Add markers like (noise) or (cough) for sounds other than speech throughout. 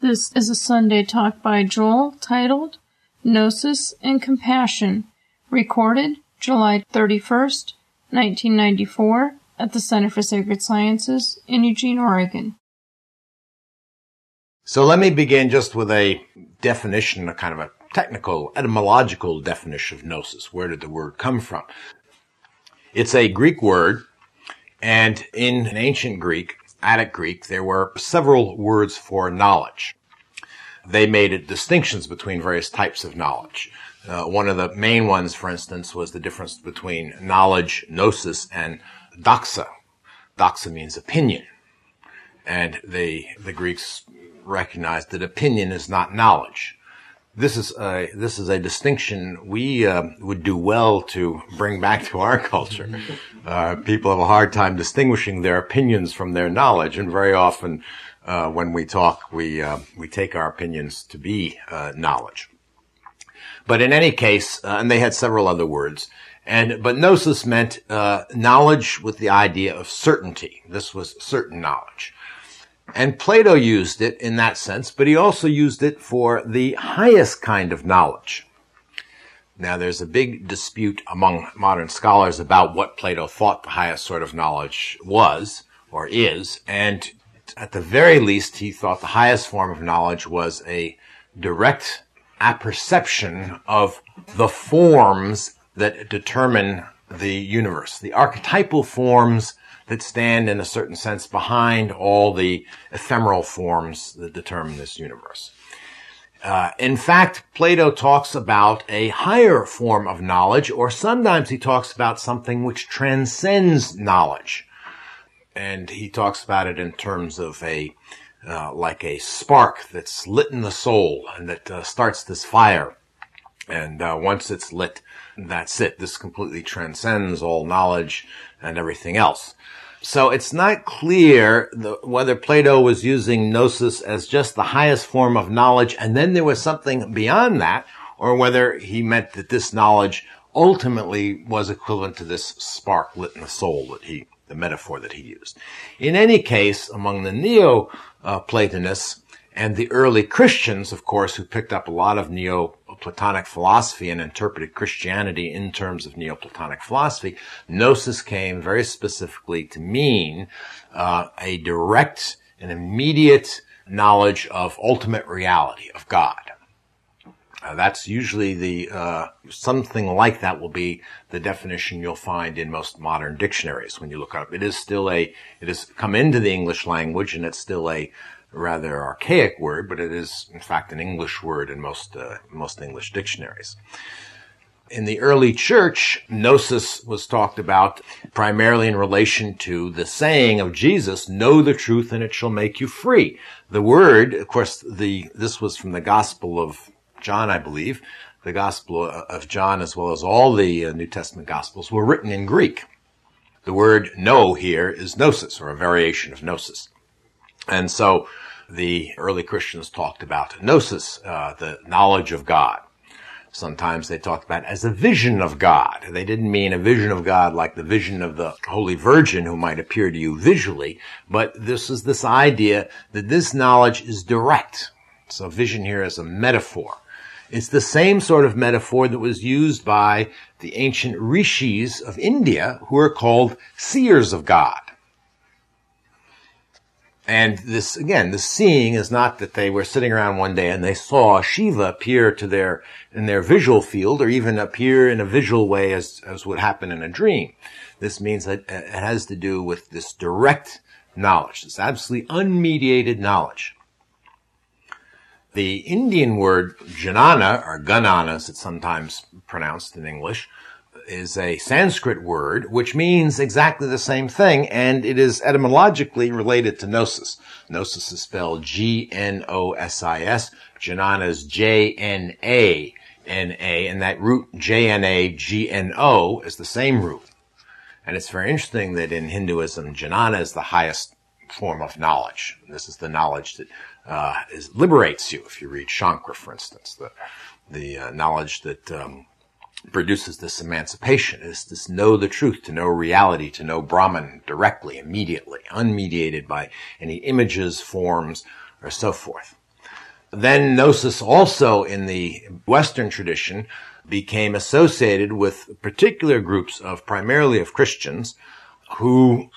This is a Sunday talk by Joel titled Gnosis and Compassion, recorded July 31st, 1994, at the Center for Sacred Sciences in Eugene, Oregon. So let me begin just with a definition, a kind of a technical, etymological definition of gnosis. Where did the word come from? It's a Greek word, and in ancient Greek, Attic Greek, there were several words for knowledge. They made distinctions between various types of knowledge. Uh, one of the main ones, for instance, was the difference between knowledge, gnosis, and doxa. Doxa means opinion. And they, the Greeks recognized that opinion is not knowledge. This is a, this is a distinction we uh, would do well to bring back to our culture. (laughs) Uh, people have a hard time distinguishing their opinions from their knowledge, and very often uh, when we talk, we uh, we take our opinions to be uh, knowledge. But in any case, uh, and they had several other words. And, but gnosis meant, uh, knowledge with the idea of certainty. This was certain knowledge. And Plato used it in that sense, but he also used it for the highest kind of knowledge. Now there's a big dispute among modern scholars about what Plato thought the highest sort of knowledge was, or is, and at the very least, he thought the highest form of knowledge was a direct apperception of the forms that determine the universe, the archetypal forms that stand in a certain sense behind all the ephemeral forms that determine this universe. Uh, in fact, Plato talks about a higher form of knowledge, or sometimes he talks about something which transcends knowledge. And he talks about it in terms of a, uh, like a spark that's lit in the soul and that uh, starts this fire. And uh, once it's lit, that's it. This completely transcends all knowledge and everything else. So it's not clear the, whether Plato was using gnosis as just the highest form of knowledge and then there was something beyond that, or whether he meant that this knowledge ultimately was equivalent to this spark lit in the soul that he, the metaphor that he used. In any case, among the Neo-Platonists uh, and the early Christians, of course, who picked up a lot of Neo Platonic philosophy and interpreted Christianity in terms of Neoplatonic philosophy, gnosis came very specifically to mean uh, a direct and immediate knowledge of ultimate reality of God. Uh, that's usually the uh, something like that will be the definition you'll find in most modern dictionaries when you look up. It is still a it has come into the English language and it's still a rather archaic word, but it is in fact an English word in most uh, most English dictionaries. In the early church, gnosis was talked about primarily in relation to the saying of Jesus, know the truth and it shall make you free. The word, of course, the, this was from the Gospel of John, I believe. The Gospel of John, as well as all the uh, New Testament Gospels, were written in Greek. The word know here is gnosis, or a variation of gnosis. And so the early Christians talked about gnosis, uh, the knowledge of God. Sometimes they talked about it as a vision of God. They didn't mean a vision of God like the vision of the Holy Virgin who might appear to you visually, but this is this idea that this knowledge is direct. So vision here is a metaphor. It's the same sort of metaphor that was used by the ancient rishis of India who are called seers of God. And this, again, the seeing is not that they were sitting around one day and they saw Shiva appear to their, in their visual field or even appear in a visual way as, as would happen in a dream. This means that it has to do with this direct knowledge, this absolutely unmediated knowledge. The Indian word janana, or ganana it's sometimes pronounced in English, is a Sanskrit word which means exactly the same thing, and it is etymologically related to gnosis. Gnosis is spelled G-N-O-S-I-S. Jnana is J-N-A-N-A, and that root J-N-A-G-N-O is the same root. And it's very interesting that in Hinduism, jnana is the highest form of knowledge. This is the knowledge that uh, is, liberates you. If you read Shankara, for instance, the the uh, knowledge that um, produces this emancipation is this know the truth, to know reality, to know Brahman directly, immediately, unmediated by any images, forms, or so forth. Then gnosis also in the Western tradition became associated with particular groups of primarily of Christians who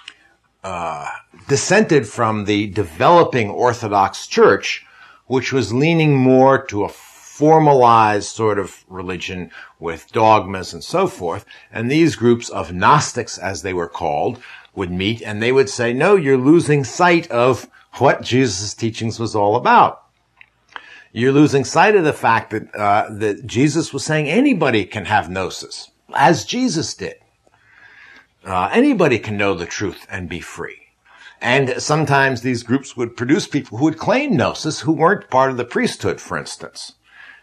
uh, dissented from the developing Orthodox Church, which was leaning more to a formalized sort of religion with dogmas and so forth. And these groups of Gnostics, as they were called, would meet and they would say, no, you're losing sight of what Jesus' teachings was all about. You're losing sight of the fact that, uh, that Jesus was saying anybody can have gnosis, as Jesus did. Uh, anybody can know the truth and be free. And sometimes these groups would produce people who would claim gnosis who weren't part of the priesthood, for instance.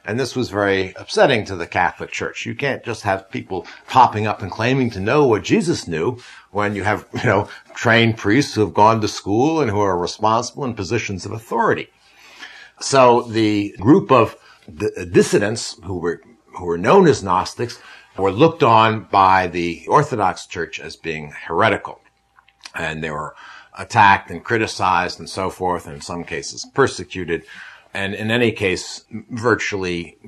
And this was very upsetting to the Catholic Church. You can't just have people popping up and claiming to know what Jesus knew when you have, you know, trained priests who have gone to school and who are responsible in positions of authority. So the group of dissidents who were, who were known as Gnostics were looked on by the Orthodox Church as being heretical. And they were attacked and criticized and so forth, and in some cases persecuted and in any case, virtually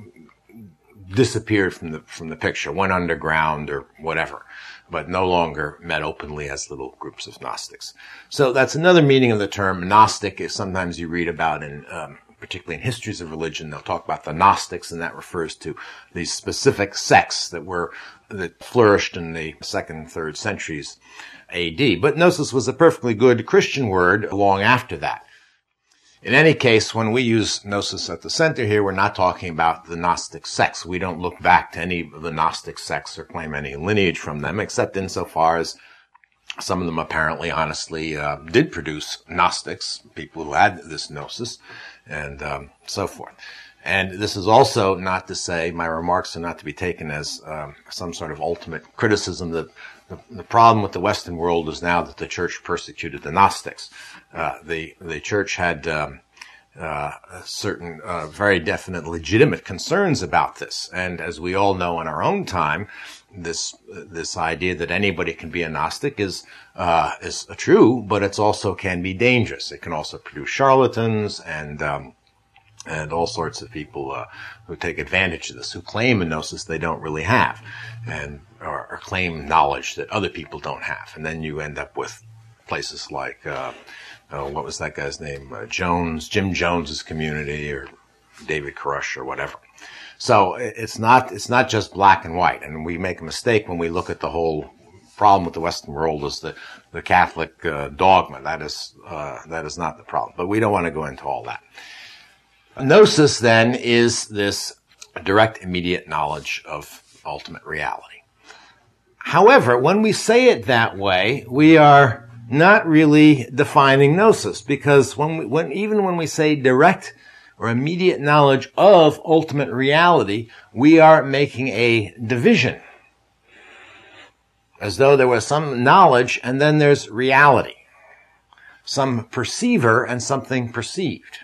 disappeared from the from the picture, went underground or whatever, but no longer met openly as little groups of Gnostics. So that's another meaning of the term Gnostic. Is sometimes you read about in um, particularly in histories of religion, they'll talk about the Gnostics, and that refers to these specific sects that were that flourished in the second and third centuries AD. But gnosis was a perfectly good Christian word long after that. In any case, when we use gnosis at the center here, we're not talking about the Gnostic sects. We don't look back to any of the Gnostic sects or claim any lineage from them, except insofar as some of them apparently, honestly, uh, did produce Gnostics, people who had this gnosis, and um, so forth. And this is also not to say my remarks are not to be taken as um, some sort of ultimate criticism that the, the, problem with the Western world is now that the church persecuted the Gnostics. Uh, the the church had um, uh, certain uh, very definite legitimate concerns about this, and as we all know in our own time, this this idea that anybody can be a Gnostic is uh, is true, but it also can be dangerous. It can also produce charlatans and um, and all sorts of people uh, who take advantage of this, who claim a gnosis they don't really have, and or, or, claim knowledge that other people don't have, and then you end up with places like uh, uh, what was that guy's name, uh, Jones, Jim Jones's community, or David Koresh, or whatever. So it's not it's not just black and white, and we make a mistake when we look at the whole problem with the Western world is the the Catholic uh, dogma. That is uh, that is not the problem, but we don't want to go into all that. Gnosis then is this direct, immediate knowledge of ultimate reality. However, when we say it that way, we are not really defining gnosis because when, we, when even when we say direct or immediate knowledge of ultimate reality, we are making a division. As though there was some knowledge and then there's reality. Some perceiver and something perceived.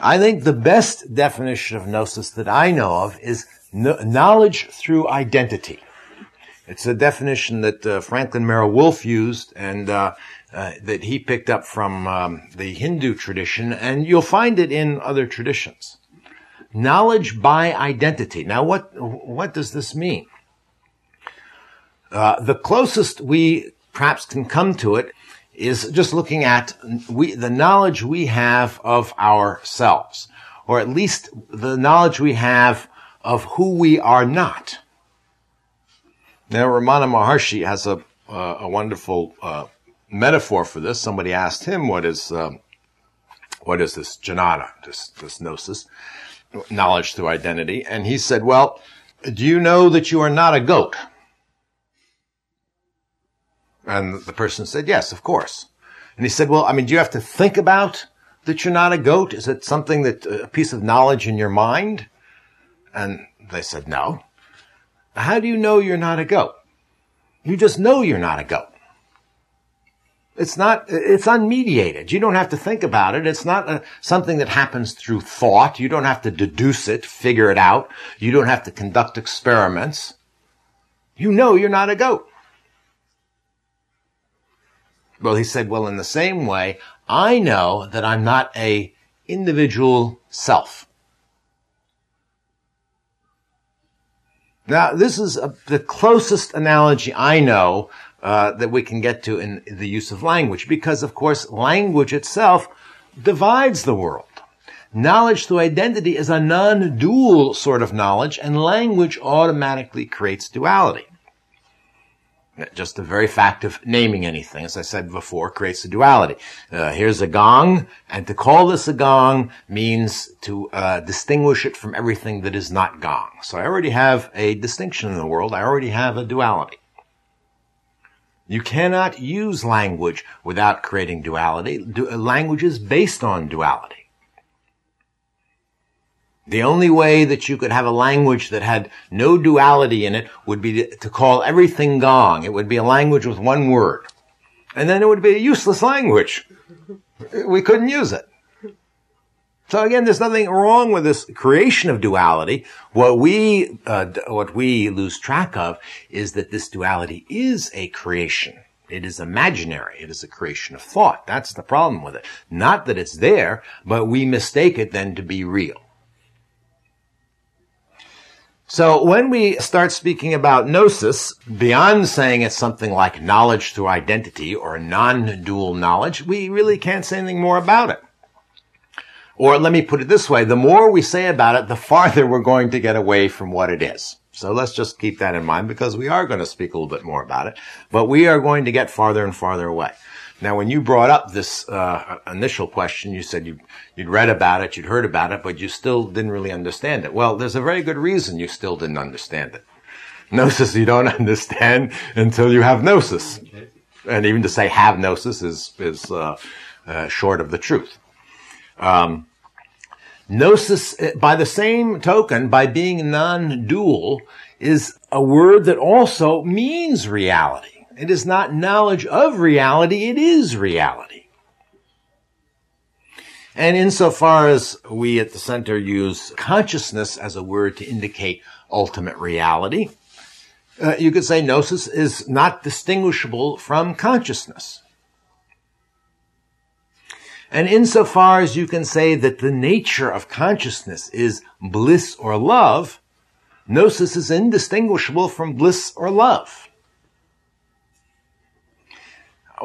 I think the best definition of gnosis that I know of is knowledge through identity. It's a definition that uh, Franklin Merrell-Wolff used and uh, uh, that he picked up from um, the Hindu tradition, and you'll find it in other traditions. Knowledge by identity. Now, what what does this mean? Uh, the closest we perhaps can come to it is just looking at we, the knowledge we have of ourselves, or at least the knowledge we have of who we are not. Now, Ramana Maharshi has a, uh, a wonderful uh, metaphor for this. Somebody asked him, "What is um, what is this jnana, this, this gnosis, knowledge through identity?" And he said, "Well, do you know that you are not a goat?" And the person said, yes, of course. And he said, well, I mean, do you have to think about that you're not a goat? Is it something that, a piece of knowledge in your mind? And they said, no. How do you know you're not a goat? You just know you're not a goat. It's not, it's unmediated. You don't have to think about it. It's not a, something that happens through thought. You don't have to deduce it, figure it out. You don't have to conduct experiments. You know you're not a goat. Well, he said, well, in the same way, I know that I'm not a individual self. Now, this is a, the closest analogy I know uh, that we can get to in the use of language, because of course, language itself divides the world. Knowledge through identity is a non-dual sort of knowledge, and language automatically creates duality. Just the very fact of naming anything, as I said before, creates a duality. Uh, here's a gong, and to call this a gong means to uh, distinguish it from everything that is not gong. So I already have a distinction in the world. I already have a duality. You cannot use language without creating duality. Du- language is based on duality. The only way that you could have a language that had no duality in it would be to call everything gong. It would be a language with one word. And then it would be a useless language. We couldn't use it. So again, there's nothing wrong with this creation of duality. What we, uh, what we lose track of is that this duality is a creation. It is imaginary. It is a creation of thought. That's the problem with it. Not that it's there, but we mistake it then to be real. So when we start speaking about gnosis, beyond saying it's something like knowledge through identity or non-dual knowledge, we really can't say anything more about it. Or let me put it this way, the more we say about it, the farther (laughs) we're going to get away from what it is. So let's just keep that in mind because we are going to speak a little bit more about it, but we are going to get farther and farther away. Now, when you brought up this uh, initial question, you said you, would read about it, you'd heard about it, but you still didn't really understand it. Well, there's a very good reason you still didn't understand it. Gnosis you don't (laughs) understand until you have gnosis. And even to say have gnosis is, is uh, uh, short of the truth. Um, gnosis, by the same token, by being non-dual, is a word that also means reality. It is not knowledge of reality, it is reality. And insofar as we at the center use consciousness as a word to indicate ultimate reality, uh, you could say gnosis is not distinguishable from consciousness. And insofar as you can say that the nature of consciousness is bliss or love, gnosis is indistinguishable from bliss or love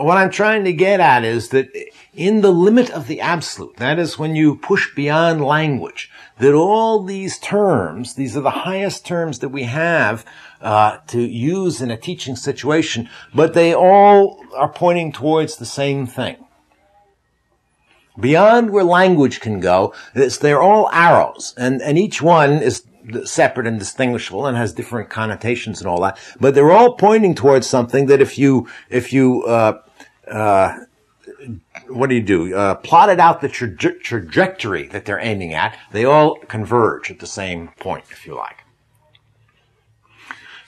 what I'm trying to get at is that in the limit of the absolute, that is when you push beyond language, that all these terms, these are the highest terms that we have uh, to use in a teaching situation, but they all are pointing towards the same thing. Beyond where language can go, they're all arrows, and, and each one is separate and distinguishable and has different connotations and all that. But they're all pointing towards something that if you, if you, uh, uh, what do you do? Uh, plotted out the tra- trajectory that they're aiming at. They all converge at the same point, if you like.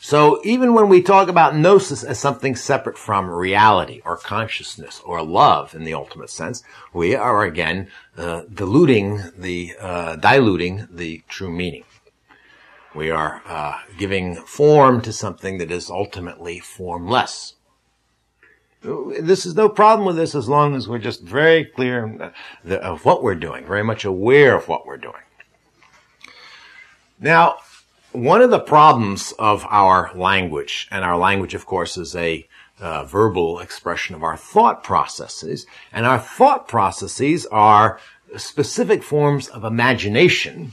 So even when we talk about gnosis as something separate from reality or consciousness or love in the ultimate sense, we are again uh, diluting the uh, diluting the true meaning. We are uh, giving form to something that is ultimately formless. This is no problem with this as long as we're just very clear of what we're doing, very much aware of what we're doing. Now, one of the problems of our language, and our language, of course, is a uh, verbal expression of our thought processes, and our thought processes are specific forms of imagination.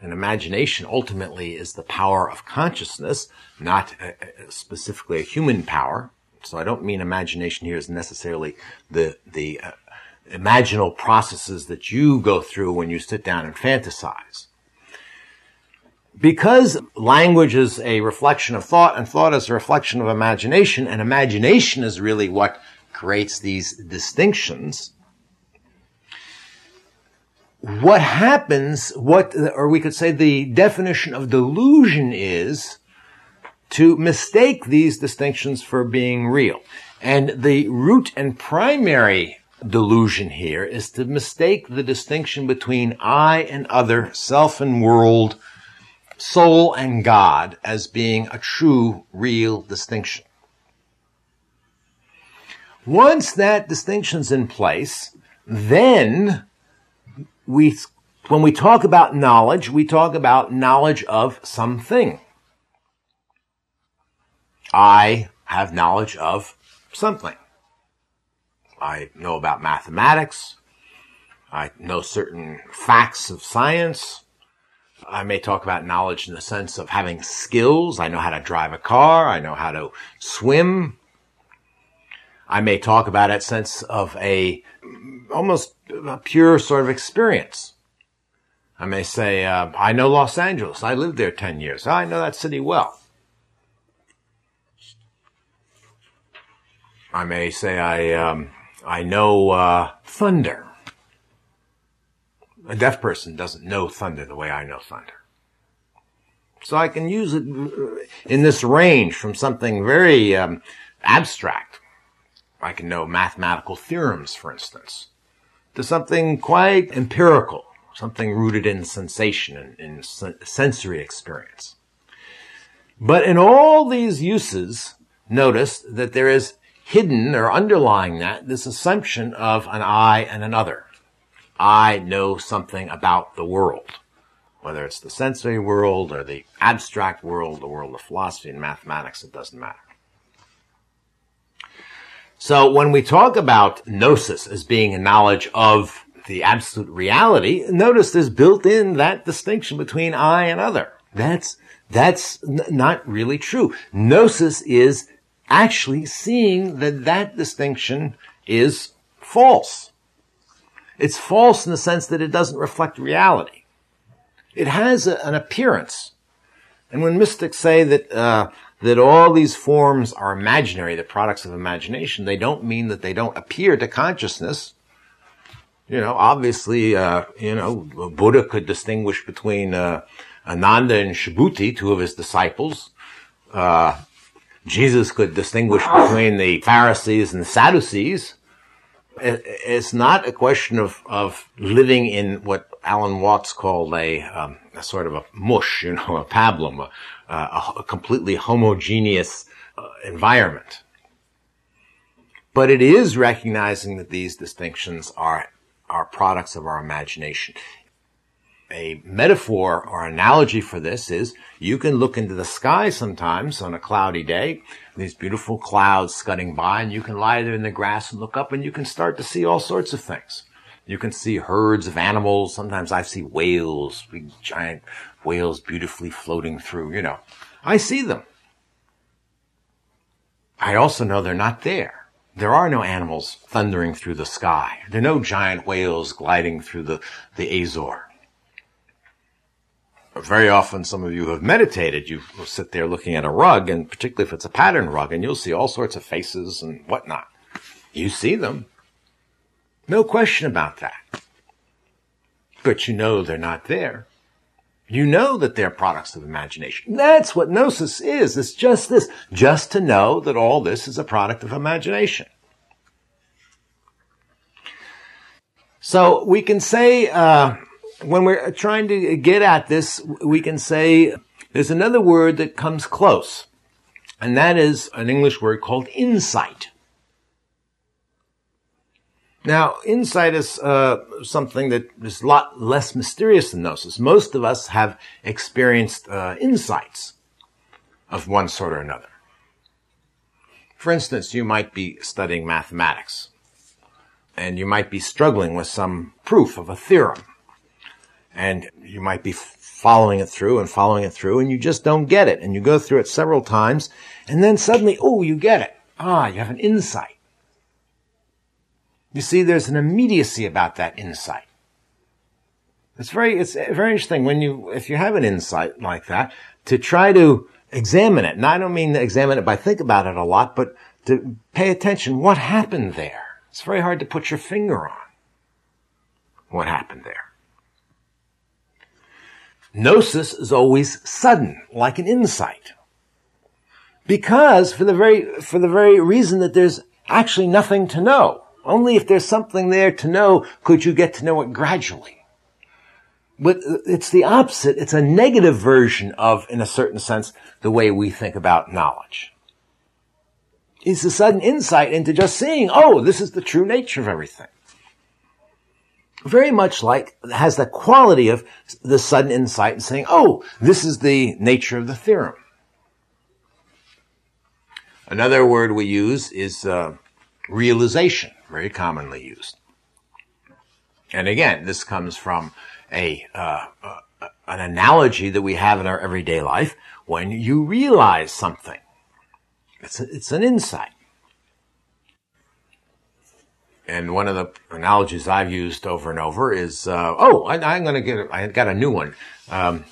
And imagination ultimately is the power of consciousness, not uh, specifically a human power. So I don't mean imagination here is necessarily the, the uh, imaginal processes that you go through when you sit down and fantasize. Because language is a reflection of thought and thought is a reflection of imagination and imagination is really what creates these distinctions, what happens, what, or we could say the definition of delusion is to mistake these distinctions for being real. And the root and primary delusion here is to mistake the distinction between I and other, self and world, soul and God as being a true, real distinction. Once that distinction's in place, then we, when we talk about knowledge, we talk about knowledge of something. I have knowledge of something. I know about mathematics. I know certain facts of science. I may talk about knowledge in the sense of having skills. I know how to drive a car. I know how to swim. I may talk about it sense of a almost a pure sort of experience. I may say, uh, I know Los Angeles. I lived there 10 years. I know that city well. I may say I um, I know uh, thunder. A deaf person doesn't know thunder the way I know thunder. So I can use it in this range from something very um, abstract. I can know mathematical theorems, for instance, to something quite empirical, something rooted in sensation and in sensory experience. But in all these uses, notice that there is hidden or underlying that this assumption of an I and another. I know something about the world, whether it's the sensory world or the abstract world, the world of philosophy and mathematics, it doesn't matter. So when we talk about gnosis as being a knowledge of the absolute reality, notice there's built in that distinction between I and other. That's, that's n- not really true. Gnosis is actually seeing that that distinction is false. It's false in the sense that it doesn't reflect reality. It has a, an appearance. And when mystics say that, uh, that all these forms are imaginary, the products of imagination, they don't mean that they don't appear to consciousness. You know, obviously, uh, you know, Buddha could distinguish between, uh, Ananda and Subhuti, two of his disciples. Jesus could distinguish between the Pharisees and the Sadducees. It's not a question of, of living in what Alan Watts called a, um, a sort of a mush, you know, (laughs) a pablum, a, a, a completely homogeneous uh, environment. But it is recognizing that these distinctions are, are products of our imagination a metaphor or analogy for this is you can look into the sky sometimes on a cloudy day, these beautiful clouds scudding by, and you can lie there in the grass and look up and you can start to see all sorts of things. You can see herds of animals. Sometimes I see whales, big giant whales beautifully floating through, you know. I see them. I also know they're not there. There are no animals thundering through the sky. There are no giant whales gliding through the, the Azore very often some of you have meditated, you will sit there looking at a rug, and particularly if it's a pattern rug, and you'll see all sorts of faces and whatnot. You see them. No question about that. But you know they're not there. You know that they're products of imagination. That's what gnosis is. It's just this. Just to know that all this is a product of imagination. So we can say, uh, when we're trying to get at this, we can say there's another word that comes close, and that is an English word called insight. Now, insight is uh, something that is a lot less mysterious than gnosis. Most of us have experienced uh, insights of one sort or another. For instance, you might be studying mathematics, and you might be struggling with some proof of a theorem and you might be following it through and following it through and you just don't get it. And you go through it several times and then suddenly, oh, you get it. Ah, you have an insight. You see, there's an immediacy about that insight. It's very, it's very interesting when you, if you have an insight like that, to try to examine it. And I don't mean to examine it by think about it a lot, but to pay attention. What happened there? It's very hard to put your finger on what happened there. Gnosis is always sudden, like an insight. Because for the very, for the very reason that there's actually nothing to know. Only if there's something there to know could you get to know it gradually. But it's the opposite. It's a negative version of, in a certain sense, the way we think about knowledge. It's a sudden insight into just seeing, oh, this is the true nature of everything. Very much like, has the quality of the sudden insight and saying, oh, this is the nature of the theorem. Another word we use is uh, realization, very commonly used. And again, this comes from a, uh, uh, an analogy that we have in our everyday life when you realize something. It's, a, it's an insight. And one of the analogies I've used over and over is, uh, oh, I, am going to get, I got a new one. Um,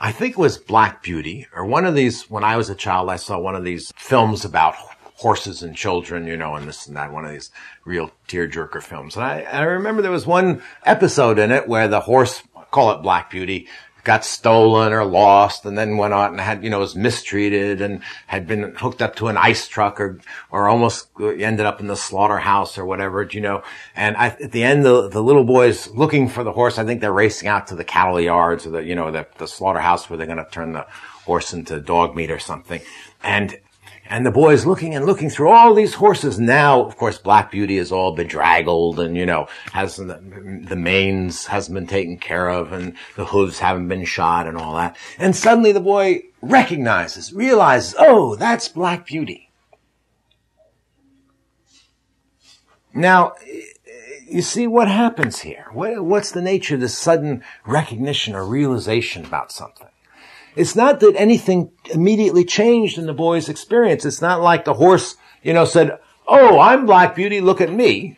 I think it was Black Beauty or one of these. When I was a child, I saw one of these films about horses and children, you know, and this and that, one of these real tearjerker films. And I, I remember there was one episode in it where the horse, call it Black Beauty, got stolen or lost and then went out and had, you know, was mistreated and had been hooked up to an ice truck or, or almost ended up in the slaughterhouse or whatever, you know. And I, at the end, the, the little boys looking for the horse, I think they're racing out to the cattle yards or the, you know, the, the slaughterhouse where they're going to turn the horse into dog meat or something. And and the boy's looking and looking through all these horses. Now, of course, Black Beauty is all bedraggled and, you know, has the, manes hasn't been taken care of and the hooves haven't been shot and all that. And suddenly the boy recognizes, realizes, oh, that's Black Beauty. Now, you see what happens here. What's the nature of this sudden recognition or realization about something? It's not that anything immediately changed in the boy's experience. It's not like the horse, you know, said, Oh, I'm Black Beauty, look at me.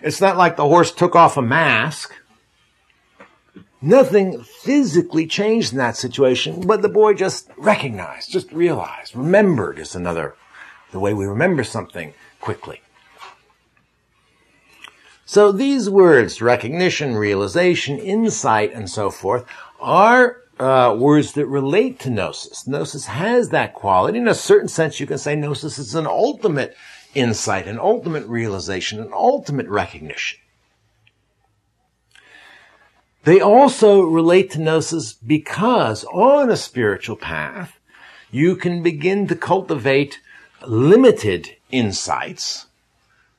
It's not like the horse took off a mask. Nothing physically changed in that situation, but the boy just recognized, just realized, remembered is another, the way we remember something quickly. So these words, recognition, realization, insight, and so forth, are uh, words that relate to gnosis. Gnosis has that quality. In a certain sense, you can say gnosis is an ultimate insight, an ultimate realization, an ultimate recognition. They also relate to gnosis because on a spiritual path, you can begin to cultivate limited insights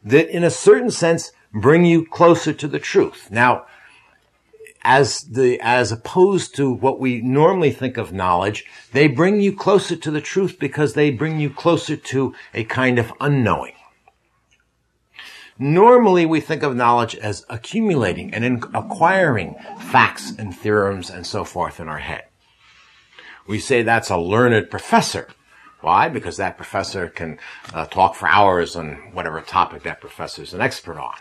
that in a certain sense bring you closer to the truth. Now, as the, as opposed to what we normally think of knowledge, they bring you closer to the truth because they bring you closer to a kind of unknowing. Normally we think of knowledge as accumulating and acquiring facts and theorems and so forth in our head. We say that's a learned professor. Why? Because that professor can uh, talk for hours on whatever topic that professor is an expert on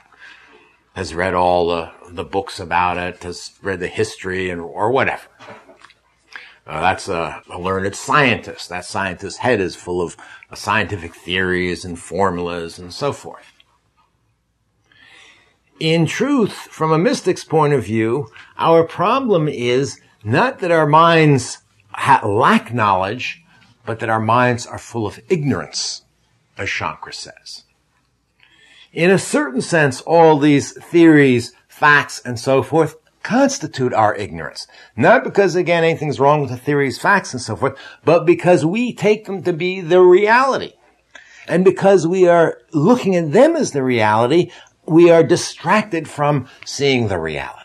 has read all the, the books about it, has read the history and, or whatever. Uh, that's a, a, learned scientist. That scientist's head is full of uh, scientific theories and formulas and so forth. In truth, from a mystic's point of view, our problem is not that our minds ha- lack knowledge, but that our minds are full of ignorance, as Shankara says in a certain sense, all these theories, facts, and so forth constitute our ignorance. Not because, again, anything's wrong with the theories, facts, and so forth, but because we take them to be the reality. And because we are looking at them as the reality, we are distracted from seeing the reality.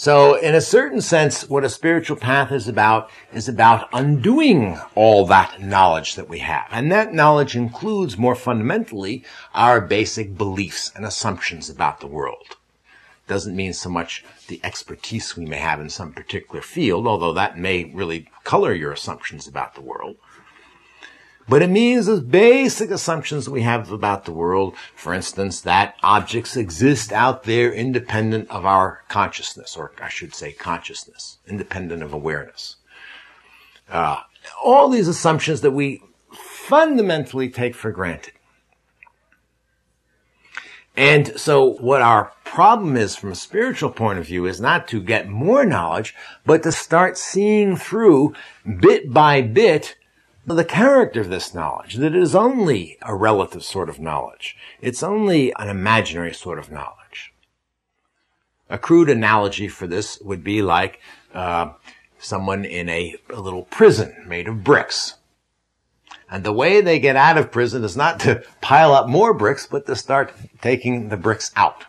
So in a certain sense, what a spiritual path is about is about undoing all that knowledge that we have. And that knowledge includes more fundamentally our basic beliefs and assumptions about the world. Doesn't mean so much the expertise we may have in some particular field, although that may really color your assumptions about the world. But it means the basic assumptions we have about the world. For instance, that objects exist out there independent of our consciousness, or I should say consciousness, independent of awareness. Uh, all these assumptions that we fundamentally take for granted. And so what our problem is from a spiritual point of view is not to get more knowledge, but to start seeing through bit by bit the character of this knowledge, that it is only a relative sort of knowledge. It's only an imaginary sort of knowledge. A crude analogy for this would be like uh, someone in a, a little prison made of bricks. And the way they get out of prison is not to pile up more bricks, but to start taking the bricks out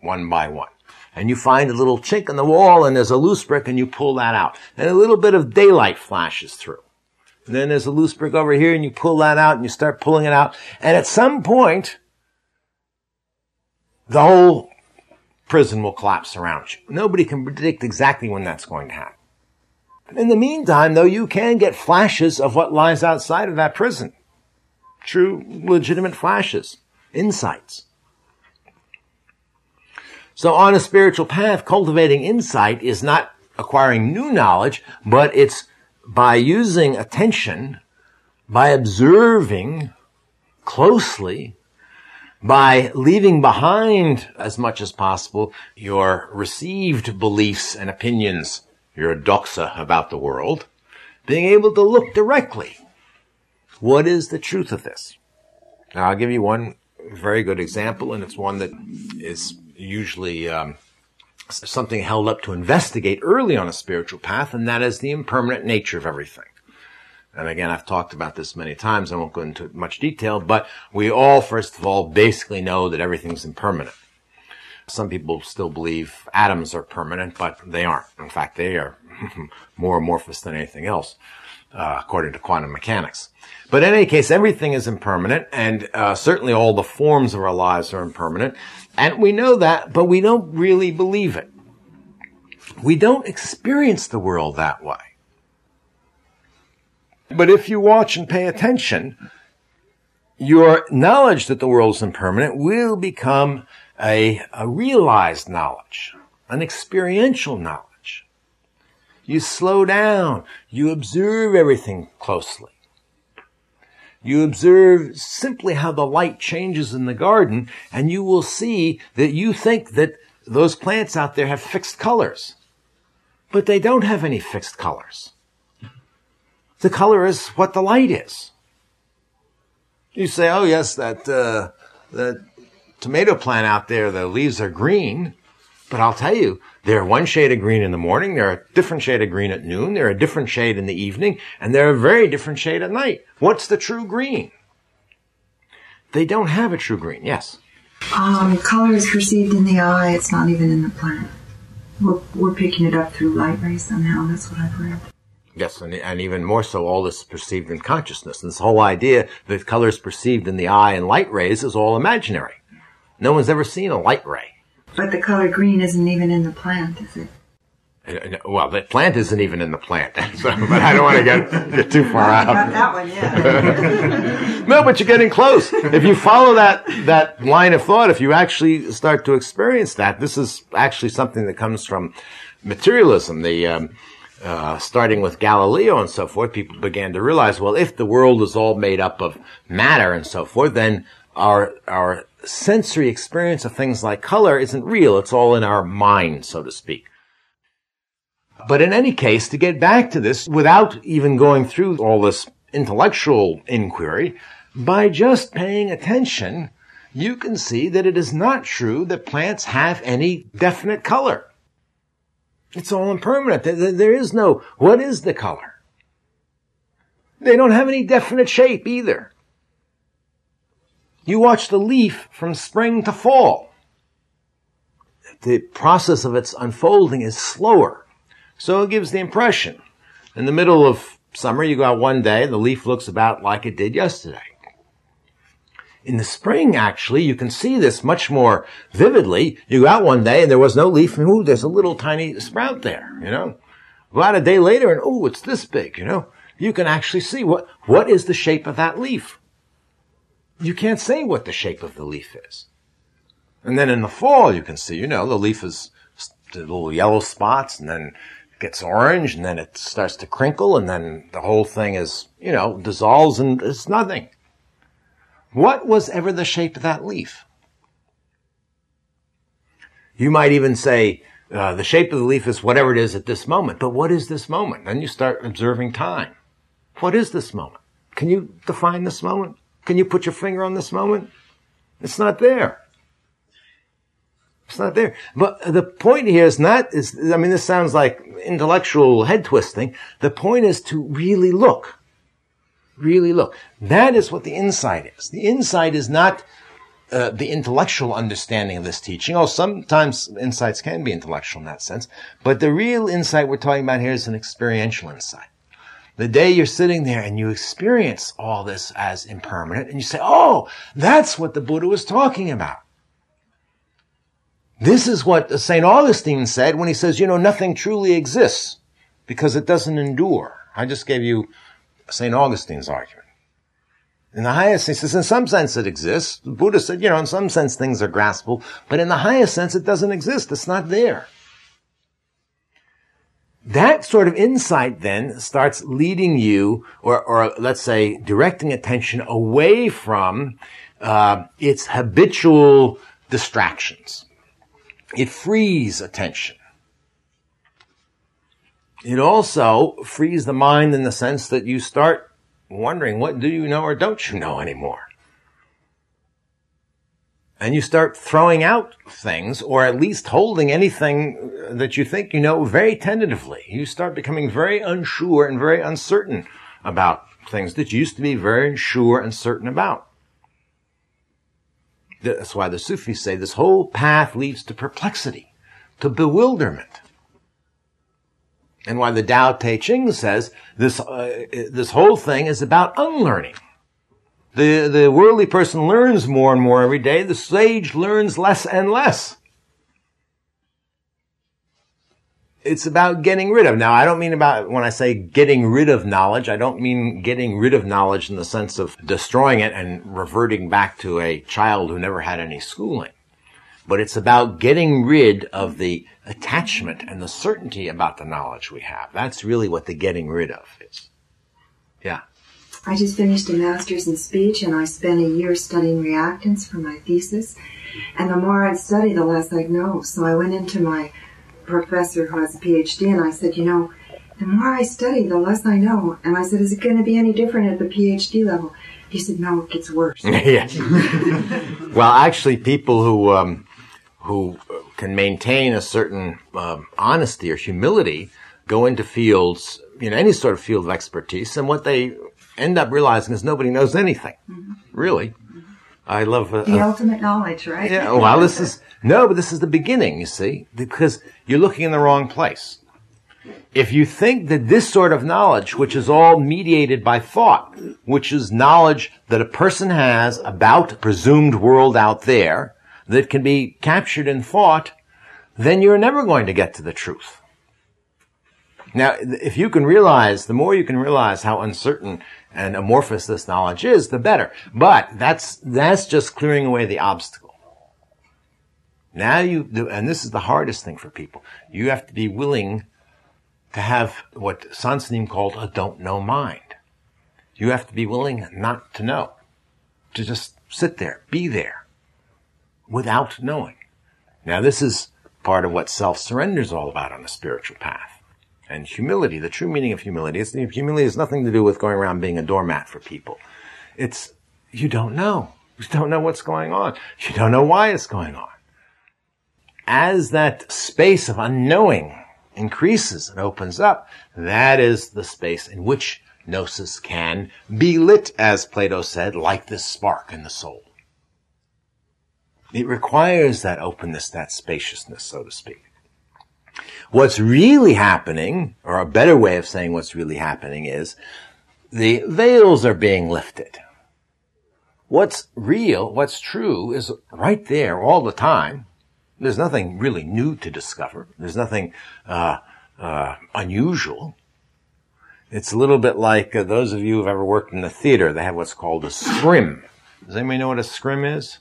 one by one. And you find a little chink in the wall and there's a loose brick and you pull that out. And a little bit of daylight flashes through. And then there's a loose brick over here and you pull that out and you start pulling it out. And at some point, the whole prison will collapse around you. Nobody can predict exactly when that's going to happen. But In the meantime, though, you can get flashes of what lies outside of that prison. True, legitimate flashes, insights. So on a spiritual path, cultivating insight is not acquiring new knowledge, but it's by using attention, by observing closely, by leaving behind as much as possible your received beliefs and opinions your doxa about the world, being able to look directly. What is the truth of this? Now, I'll give you one very good example, and it's one that is usually um, something held up to investigate early on a spiritual path, and that is the impermanent nature of everything. And again, I've talked about this many times. I won't go into much detail, but we all, first of all, basically know that everything's impermanent. Some people still believe atoms are permanent, but they aren't. In fact, they are (laughs) more amorphous than anything else, uh, according to quantum mechanics. But in any case, everything is impermanent, and uh, certainly all the forms of our lives are impermanent. And we know that, but we don't really believe it. We don't experience the world that way. But if you watch and pay attention, your knowledge that the world is impermanent will become a, a realized knowledge, an experiential knowledge. You slow down. You observe everything closely. You observe simply how the light changes in the garden and you will see that you think that those plants out there have fixed colors. But they don't have any fixed colors. The color is what the light is. You say, oh yes, that, uh, that tomato plant out there, the leaves are green. But I'll tell you, they're one shade of green in the morning, they're a different shade of green at noon, they're a different shade in the evening, and they're a very different shade at night. What's the true green? They don't have a true green, yes. Um, color is perceived in the eye, it's not even in the plant. We're, we're picking it up through light rays somehow, that's what I've read. Yes, and, and even more so, all this is perceived in consciousness. And this whole idea that color is perceived in the eye and light rays is all imaginary. No one's ever seen a light ray. But the color green isn't even in the plant, is it? Well, the plant isn't even in the plant, (laughs) so, (laughs) but I don't want to get, get too far out. Got that one, yeah. (laughs) no, but you're getting close. If you follow that that line of thought, if you actually start to experience that, this is actually something that comes from materialism. The um, uh, starting with Galileo and so forth, people began to realize, well, if the world is all made up of matter and so forth, then our our sensory experience of things like color isn't real. It's all in our mind, so to speak. But in any case, to get back to this without even going through all this intellectual inquiry, by just paying attention, you can see that it is not true that plants have any definite color. It's all impermanent. There is no, what is the color? They don't have any definite shape either. You watch the leaf from spring to fall. The process of its unfolding is slower. So it gives the impression. In the middle of summer, you go out one day, the leaf looks about like it did yesterday. In the spring, actually, you can see this much more vividly. You go out one day and there was no leaf, and ooh, there's a little tiny sprout there, you know. Go out a day later and oh, it's this big, you know. You can actually see what, what is the shape of that leaf you can't say what the shape of the leaf is. And then in the fall, you can see, you know, the leaf is little yellow spots and then gets orange and then it starts to crinkle and then the whole thing is, you know, dissolves and it's nothing. What was ever the shape of that leaf? You might even say, uh, the shape of the leaf is whatever it is at this moment. But what is this moment? Then you start observing time. What is this moment? Can you define this moment? Can you put your finger on this moment? It's not there. It's not there. But the point here is not, is, I mean, this sounds like intellectual head twisting. The point is to really look. really look. That is what the insight is. The insight is not uh, the intellectual understanding of this teaching. Oh, sometimes insights can be intellectual in that sense, but the real insight we're talking about here is an experiential insight. The day you're sitting there and you experience all this as impermanent and you say, oh, that's what the Buddha was talking about. This is what St. Augustine said when he says, you know, nothing truly exists because it doesn't endure. I just gave you St. Augustine's argument. In the highest sense, in some sense it exists. The Buddha said, you know, in some sense things are graspable, but in the highest sense it doesn't exist. It's not there. That sort of insight then starts leading you, or, or let's say directing attention away from uh, its habitual distractions. It frees attention. It also frees the mind in the sense that you start wondering what do you know or don't you know anymore. And you start throwing out things or at least holding anything that you think you know very tentatively. You start becoming very unsure and very uncertain about things that you used to be very sure and certain about. That's why the Sufis say this whole path leads to perplexity, to bewilderment and why the Tao Te Ching says this, uh, this whole thing is about unlearning. The, the worldly person learns more and more every day. The sage learns less and less. It's about getting rid of. Now, I don't mean about, when I say getting rid of knowledge, I don't mean getting rid of knowledge in the sense of destroying it and reverting back to a child who never had any schooling but it's about getting rid of the attachment and the certainty about the knowledge we have. That's really what the getting rid of is. Yeah. I just finished a master's in speech and I spent a year studying reactance for my thesis. And the more I'd study, the less I'd know. So I went into my professor who has a PhD and I said, you know, the more I study, the less I know. And I said, is it going to be any different at the PhD level? He said, no, it gets worse. (laughs) yeah. (laughs) well, actually, people who um, who can maintain a certain um, honesty or humility go into fields, you know, any sort of field of expertise, and what they end up realizing is nobody knows anything, mm-hmm. really. Mm-hmm. I love uh, the uh, ultimate knowledge, right? Yeah. Well, this is (laughs) no, but this is the beginning. You see, because you're looking in the wrong place. If you think that this sort of knowledge, which is all mediated by thought, which is knowledge that a person has about a presumed world out there, that can be captured in thought, then you're never going to get to the truth. Now, if you can realize, the more you can realize how uncertain and amorphous this knowledge is, the better. But that's, that's just clearing away the obstacle. Now you, and this is the hardest thing for people. You have to be willing to have what Soen Sa Nim called a don't know mind. You have to be willing not to know. To just sit there, be there without knowing. Now, this is part of what self-surrender is all about on the spiritual path. And humility, the true meaning of humility, is humility has nothing to do with going around being a doormat for people. It's, you don't know. You don't know what's going on. You don't know why it's going on. As that space of unknowing increases and opens up, that is the space in which gnosis can be lit, as Plato said, like this spark in the soul. It requires that openness, that spaciousness, so to speak. What's really happening, or a better way of saying what's really happening is, the veils are being lifted. What's real, what's true is right there all the time. There's nothing really new to discover. There's nothing, uh, uh, unusual. It's a little bit like uh, those of you who've ever worked in the theater. They have what's called a scrim. Does anybody know what a scrim is?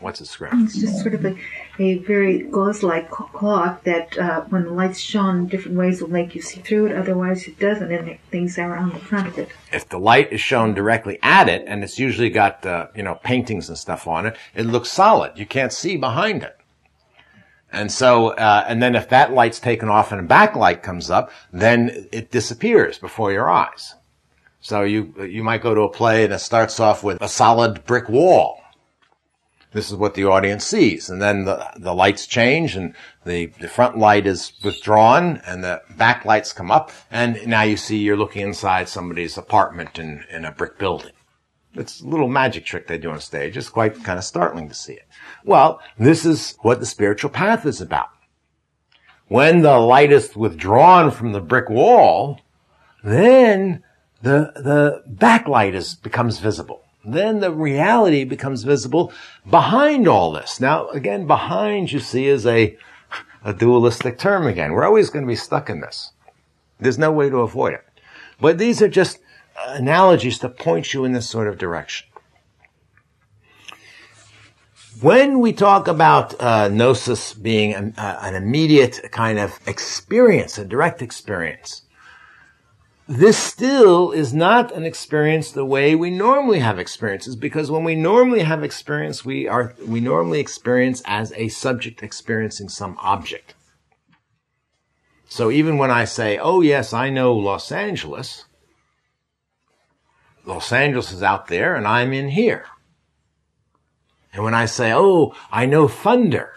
What's a scrim? It's just sort of a, a very gauze-like cloth that uh, when the light's shone different ways will make you see through it. Otherwise, it doesn't, and things are on the front of it. If the light is shown directly at it, and it's usually got uh, you know paintings and stuff on it, it looks solid. You can't see behind it. And so, uh, and then if that light's taken off and a backlight comes up, then it disappears before your eyes. So you, you might go to a play it starts off with a solid brick wall This is what the audience sees. And then the, the lights change and the, the front light is withdrawn and the back lights come up. And now you see you're looking inside somebody's apartment in, in a brick building. It's a little magic trick they do on stage. It's quite kind of startling to see it. Well, this is what the spiritual path is about. When the light is withdrawn from the brick wall, then the, the backlight is, becomes visible then the reality becomes visible behind all this. Now, again, behind you see is a, a dualistic term again. We're always going to be stuck in this. There's no way to avoid it. But these are just analogies to point you in this sort of direction. When we talk about uh, gnosis being an, uh, an immediate kind of experience, a direct experience, this still is not an experience the way we normally have experiences because when we normally have experience we are we normally experience as a subject experiencing some object. So even when i say oh yes i know los angeles los angeles is out there and i'm in here. And when i say oh i know thunder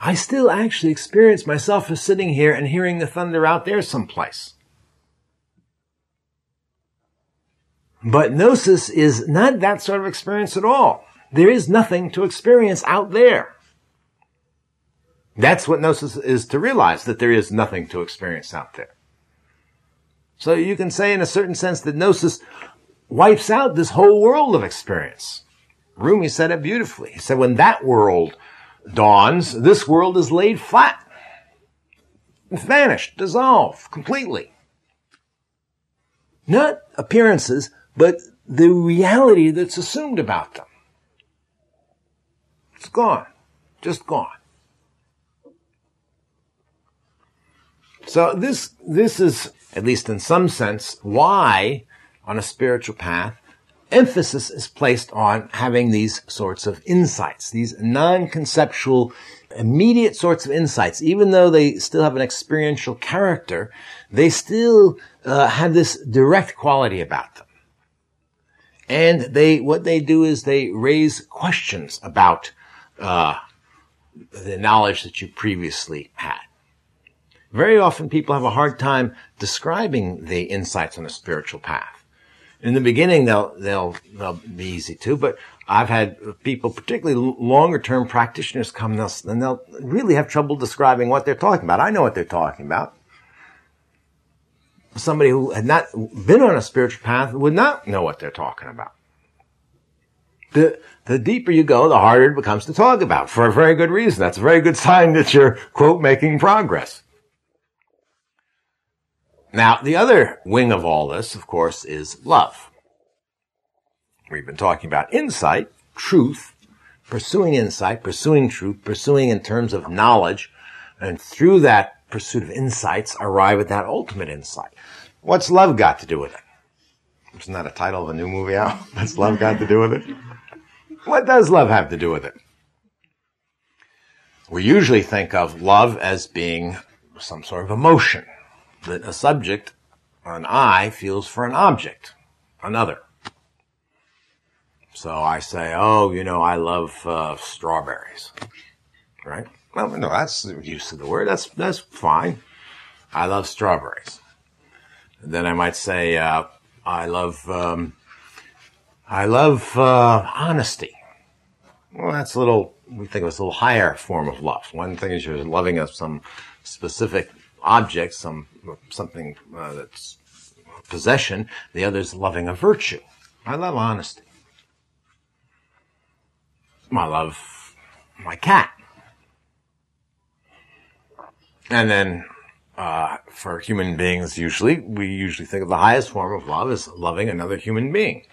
i still actually experience myself as sitting here and hearing the thunder out there someplace But gnosis is not that sort of experience at all. There is nothing to experience out there. That's what gnosis is to realize, that there is nothing to experience out there. So you can say in a certain sense that gnosis wipes out this whole world of experience. Rumi said it beautifully. He said, when that world dawns, this world is laid flat. Vanished, dissolved completely. Not appearances, but the reality that's assumed about them. It's gone. Just gone. So this, this is, at least in some sense, why on a spiritual path, emphasis is placed on having these sorts of insights, these non-conceptual, immediate sorts of insights. Even though they still have an experiential character, they still uh, have this direct quality about them. And they, what they do is they raise questions about, uh, the knowledge that you previously had. Very often people have a hard time describing the insights on a spiritual path. In the beginning, they'll, they'll, they'll be easy to, but I've had people, particularly longer term practitioners come and they'll really have trouble describing what they're talking about. I know what they're talking about somebody who had not been on a spiritual path would not know what they're talking about. The, the deeper you go, the harder it becomes to talk about for a very good reason. That's a very good sign that you're, quote, making progress. Now, the other wing of all this, of course, is love. We've been talking about insight, truth, pursuing insight, pursuing truth, pursuing in terms of knowledge, and through that pursuit of insights arrive at that ultimate insight. What's love got to do with it? it? Isn't that a title of a new movie out? (laughs) What's love got to do with it? What does love have to do with it? We usually think of love as being some sort of emotion that a subject, an I, feels for an object, another. So I say, oh, you know, I love uh, strawberries, right? Well, no, that's the use of the word. That's that's fine. I love strawberries. Then I might say uh, I love um, I love uh, honesty. Well, that's a little. We think of it's a little higher form of love. One thing is you're loving of some specific object, some something uh, that's possession. The other is loving a virtue. I love honesty. I love my cat. And then, uh, for human beings, usually, we usually think of the highest form of love as loving another human being.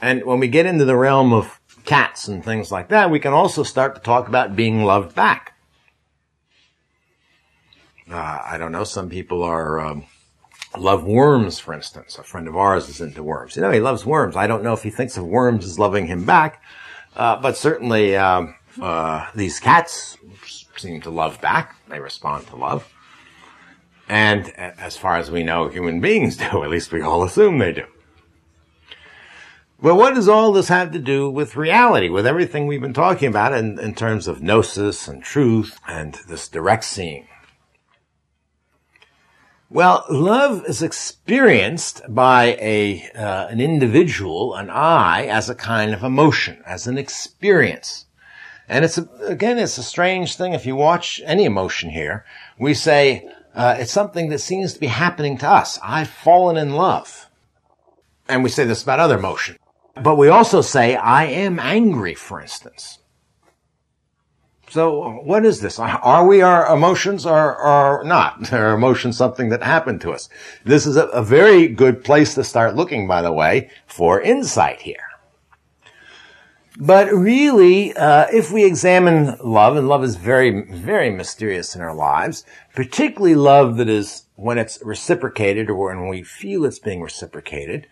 And when we get into the realm of cats and things like that, we can also start to talk about being loved back. Uh, I don't know, some people are, um, love worms, for instance. A friend of ours is into worms. You know, he loves worms. I don't know if he thinks of worms as loving him back, uh, but certainly, um, uh, these cats seem to love back. They respond to love. And as far as we know, human beings (laughs) do. At least we all assume they do. Well, what does all this have to do with reality, with everything we've been talking about in, in terms of gnosis and truth and this direct seeing? Well, love is experienced by a uh, an individual, an I, as a kind of emotion, as an experience. And it's a, again, it's a strange thing. If you watch any emotion here, we say uh, it's something that seems to be happening to us. I've fallen in love, and we say this about other emotion. But we also say, I am angry, for instance. So what is this? Are we our emotions or, or not? (laughs) Are emotions something that happened to us? This is a, a very good place to start looking, by the way, for insight here. But really, uh, if we examine love, and love is very, very mysterious in our lives, particularly love that is when it's reciprocated or when we feel it's being reciprocated,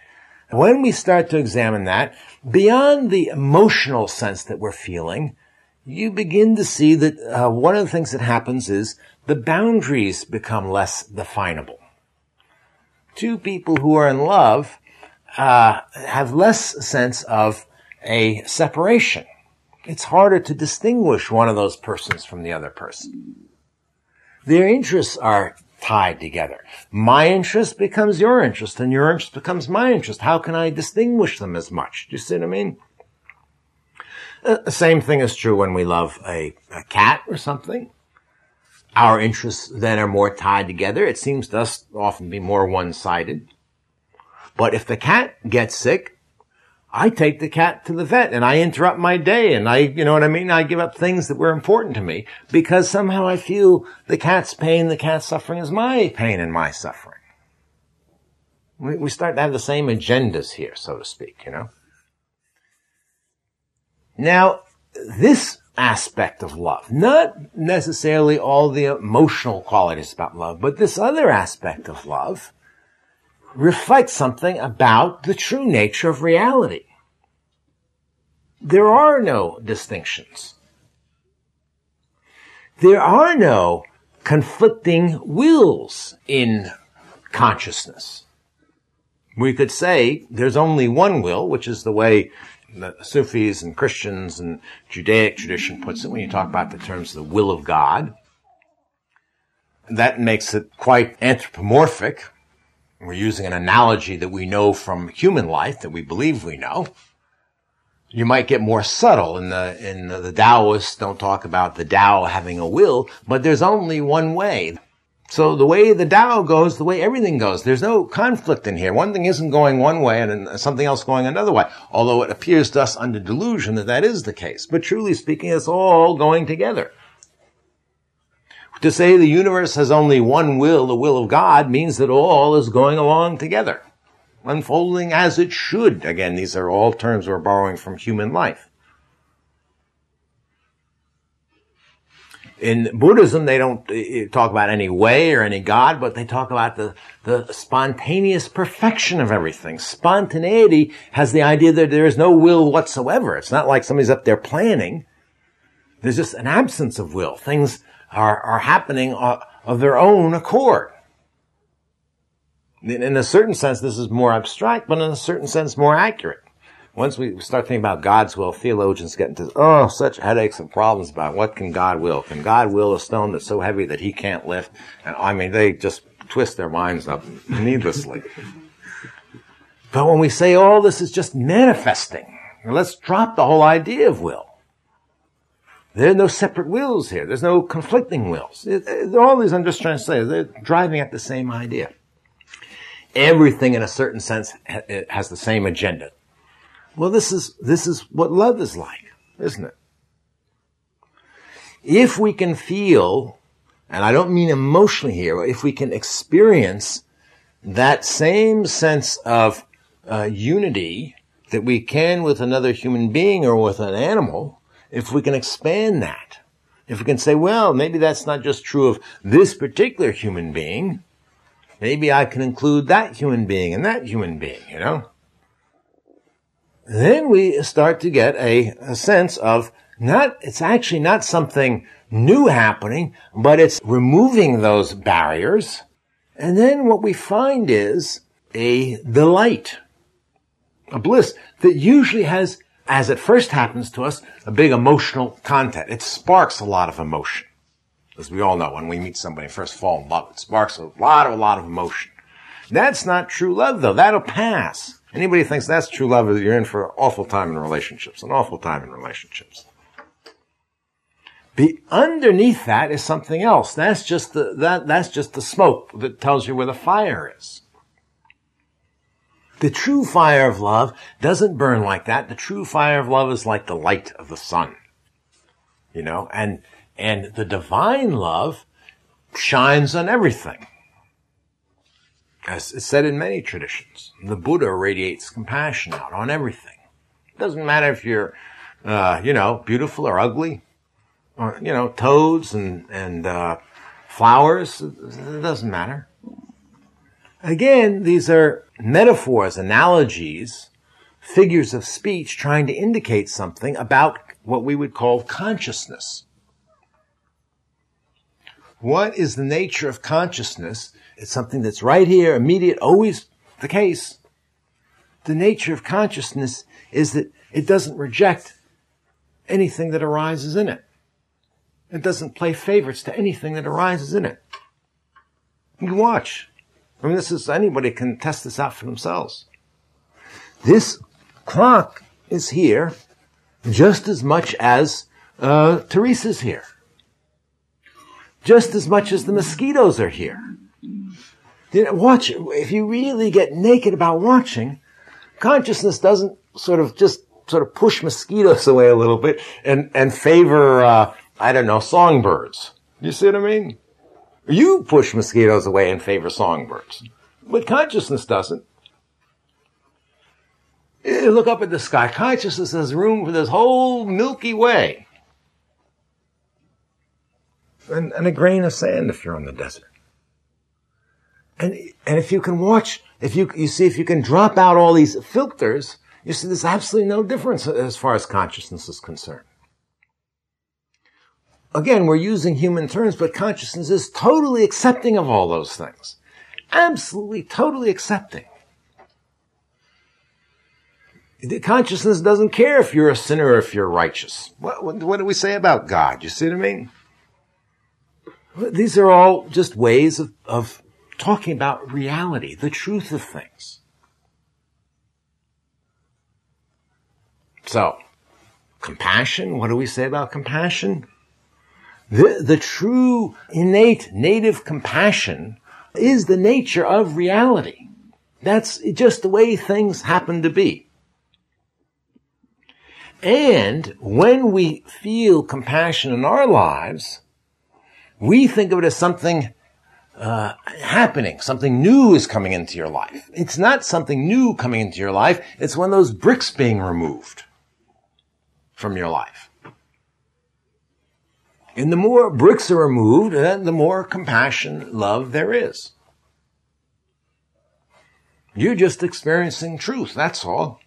when we start to examine that, beyond the emotional sense that we're feeling, you begin to see that uh, one of the things that happens is the boundaries become less definable. Two people who are in love uh, have less sense of a separation. It's harder to distinguish one of those persons from the other person. Their interests are tied together. My interest becomes your interest and your interest becomes my interest. How can I distinguish them as much? Do you see what I mean? Uh, the same thing is true when we love a, a cat or something. Our interests then are more tied together. It seems to us often be more one-sided. But if the cat gets sick, I take the cat to the vet and I interrupt my day and I, you know what I mean? I give up things that were important to me because somehow I feel the cat's pain, the cat's suffering is my pain and my suffering. We, we start to have the same agendas here, so to speak, you know? Now, this aspect of love, not necessarily all the emotional qualities about love, but this other aspect of love, reflects something about the true nature of reality. There are no distinctions. There are no conflicting wills in consciousness. We could say there's only one will, which is the way the Sufis and Christians and Judaic tradition puts it when you talk about the terms the will of God. That makes it quite anthropomorphic. We're using an analogy that we know from human life, that we believe we know. You might get more subtle in the, in the, the Taoists don't talk about the Tao having a will, but there's only one way. So the way the Tao goes, the way everything goes, there's no conflict in here. One thing isn't going one way and something else going another way. Although it appears to us under delusion that that is the case. But truly speaking, it's all going together. To say the universe has only one will, the will of God, means that all is going along together. Unfolding as it should. Again, these are all terms we're borrowing from human life. in Buddhism, they don't eh, talk about any way or any God, but they talk about the, the spontaneous perfection of everything. Spontaneity has the idea that there is no will whatsoever. It's not like somebody's up there planning. There's just an absence of will. Things are, are happening uh, of their own accord. In a certain sense, this is more abstract, but in a certain sense, more accurate once we start thinking about God's will, theologians get into, oh, such headaches and problems about what can God will? Can God will a stone that's so heavy that he can't lift? And I mean, they just twist their minds up needlessly. but when we say all this is just manifesting, let's drop the whole idea of will. There are no separate wills here. There's no conflicting wills. It, it, all these I'm just trying to say, they're driving at the same idea. Everything in a certain sense has the same agenda. Well, this is, this is what love is like, isn't it? If we can feel, and I don't mean emotionally here, but if we can experience that same sense of uh, unity that we can with another human being or with an animal, if we can expand that, if we can say, well, maybe that's not just true of this particular human being, maybe I can include that human being and that human being, you know? then we start to get a, a sense of not, it's actually not something new happening, but it's removing those barriers. And then what we find is a delight, A bliss that usually has, as it first happens to us, a big emotional content. It sparks a lot of emotion. As we all know, when we meet somebody first fall in love, it sparks a lot of, a lot of emotion. That's not true love though. That'll pass. Anybody thinks that's true love, you're in for an awful time in relationships, an awful time in relationships. Be underneath that is something else. That's just the, that, that's just the smoke that tells you where the fire is. The true fire of love doesn't burn like that. The true fire of love is like the light of the sun. You know, and, and the divine love shines on everything. As it's said in many traditions, the Buddha radiates compassion out on everything. It doesn't matter if you're, uh, you know, beautiful or ugly, or, you know, toads and, and, uh, flowers. It doesn't matter. Again, these are metaphors, analogies, figures of speech trying to indicate something about what we would call consciousness. What is the nature of consciousness? It's something that's right here, immediate, always the case. The nature of consciousness is that it doesn't reject anything that arises in it. It doesn't play favorites to anything that arises in it. You watch. I mean, this is, anybody can test this out for themselves. This clock is here just as much as uh, Teresa's here just as much as the mosquitoes are here. Watch, if you really get naked about watching, consciousness doesn't sort of just sort of push mosquitoes (laughs) away a little bit and, and favor, uh, I don't know, songbirds. You see what I mean? You push mosquitoes away and favor of songbirds. But consciousness doesn't. You look up at the sky. Consciousness has room for this whole Milky Way and, and a grain of sand if you're on the desert. And, and if you can watch, if you, you see if you can drop out all these filters, you see there's absolutely no difference as far as consciousness is concerned. Again, we're using human terms, but consciousness is totally accepting of all those things. Absolutely, totally accepting. Consciousness doesn't care if you're a sinner or if you're righteous. What, what, what do we say about God? You see what I mean? These are all just ways of, of talking about reality, the truth of things. So, compassion, what do we say about compassion? The, the true innate native compassion is the nature of reality. That's just the way things happen to be. And when we feel compassion in our lives, we think of it as something uh, happening. Something new is coming into your life. It's not something new coming into your life. It's one of those bricks being removed from your life. And the more bricks are removed, then the more compassion, love there is. You're just experiencing truth, that's all.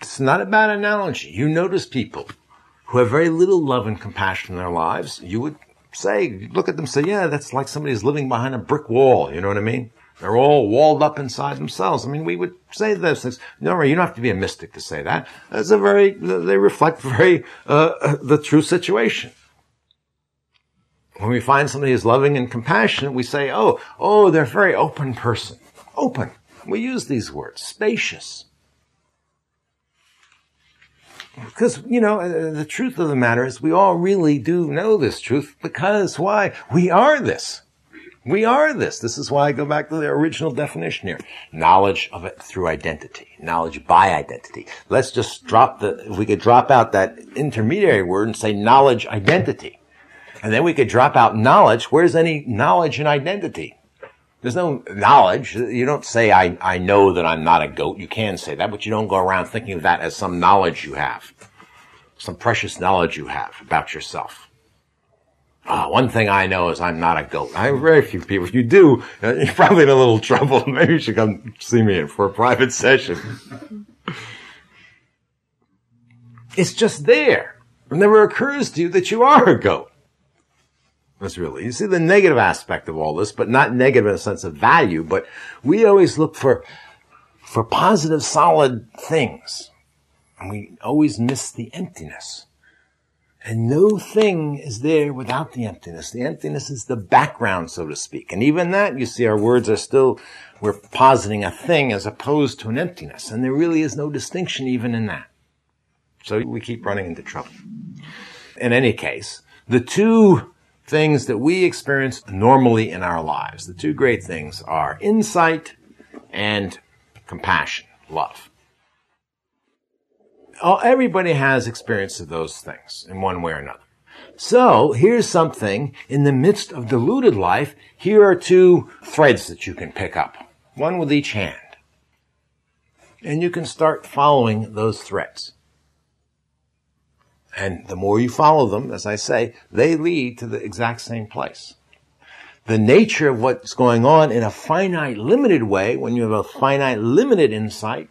It's not a bad analogy. You notice people who have very little love and compassion in their lives, you would say, look at them, say, yeah, that's like somebody who's living behind a brick wall. You know what I mean? They're all walled up inside themselves. I mean, we would say those things. No, you don't have to be a mystic to say that. That's a very, they reflect very, uh, the true situation. When we find somebody who's loving and compassionate, we say, oh, oh, they're a very open person. Open. We use these words. Spacious. Because, you know, uh, the truth of the matter is we all really do know this truth because why? We are this. We are this. This is why I go back to the original definition here. Knowledge of it through identity. Knowledge by identity. Let's just drop the, if we could drop out that intermediary word and say knowledge identity. And then we could drop out knowledge. Where's any knowledge and identity? There's no knowledge. You don't say, I, I know that I'm not a goat. You can say that, but you don't go around thinking of that as some knowledge you have. Some precious knowledge you have about yourself. Oh, one thing I know is I'm not a goat. I have very few people. If you do, uh, (laughs) you're probably in a little trouble. (laughs) Maybe you should come see me for a private session. it's just there. It never occurs to you that you are a goat. That's really, you see the negative aspect of all this, but not negative in a sense of value, but we always look for, for positive, solid things. And we always miss the emptiness. And no thing is there without the emptiness. The emptiness is the background, so to speak. And even that, you see, our words are still, we're positing a thing as opposed to an emptiness. And there really is no distinction even in that. So we keep running into trouble. In any case, the two things that we experience normally in our lives, the two great things are insight and compassion, love. Oh, everybody has experience of those things in one way or another. So here's something in the midst of deluded life. Here are two threads that you can pick up, one with each hand. And you can start following those threads. And the more you follow them, as I say, they lead to the exact same place. The nature of what's going on in a finite, limited way, when you have a finite, limited insight,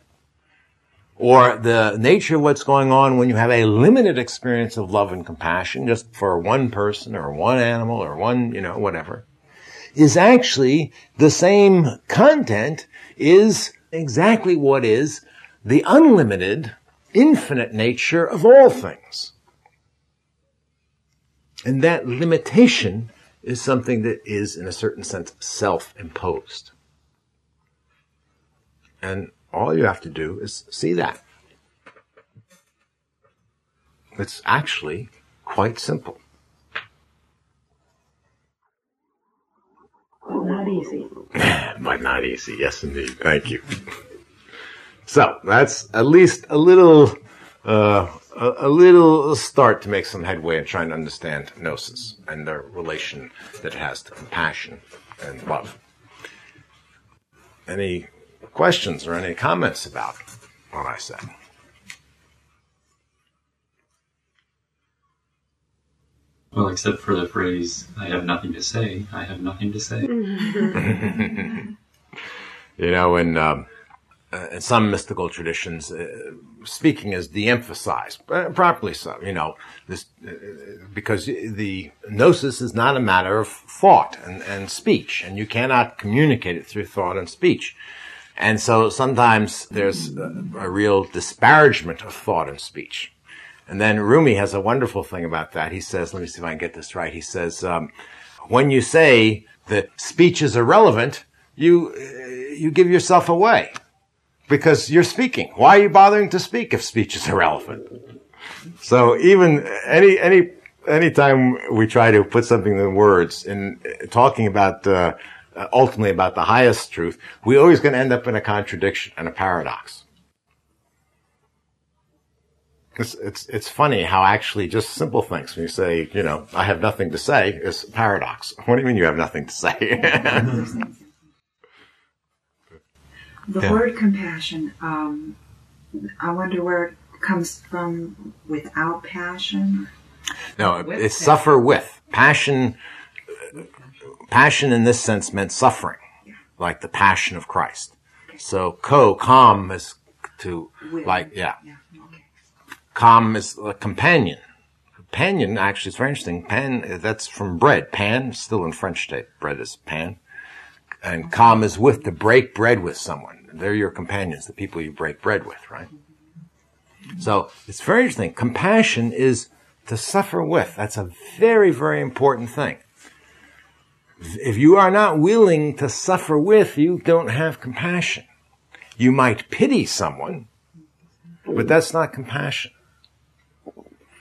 or the nature of what's going on when you have a limited experience of love and compassion just for one person or one animal or one, you know, whatever, is actually the same content is exactly what is the unlimited, infinite nature of all things. And that limitation is something that is, in a certain sense, self-imposed. And all you have to do is see that. It's actually quite simple. Not easy. (laughs) but not easy. Yes, indeed. Thank you. So that's at least a little, uh, a, a, little start to make some headway in trying to understand gnosis and the relation that it has to compassion and love. Any questions or any comments about what I said? Well, except for the phrase, I have nothing to say, I have nothing to say. (laughs) you know, in, um, uh, in some mystical traditions, uh, speaking is de-emphasized, uh, properly so, you know, this, uh, because the gnosis is not a matter of thought and, and speech, and you cannot communicate it through thought and speech. And so sometimes there's a, a real disparagement of thought and speech. And then Rumi has a wonderful thing about that. He says, let me see if I can get this right. He says, um, when you say that speech is irrelevant, you, you give yourself away because you're speaking. Why are you bothering to speak if speech is irrelevant? So even any, any, anytime we try to put something in words in talking about, uh, ultimately about the highest truth, we're always going to end up in a contradiction and a paradox. It's, it's, it's funny how actually just simple things, when you say, you know, I have nothing to say, is paradox. (laughs) What do you mean you have nothing to say? (laughs) the yeah. word compassion, um, I wonder where it comes from without passion? No, it's suffer with. Passion, passion in this sense meant suffering, like the passion of Christ. So co, calm is to, like, yeah. Com is a companion. Companion actually is very interesting. Pan, that's from bread. Pan, still in French state. Bread is pan. And com is with, to break bread with someone. They're your companions, the people you break bread with, right? So it's very interesting. Compassion is to suffer with. That's a very, very important thing. If you are not willing to suffer with, you don't have compassion. You might pity someone, but that's not compassion.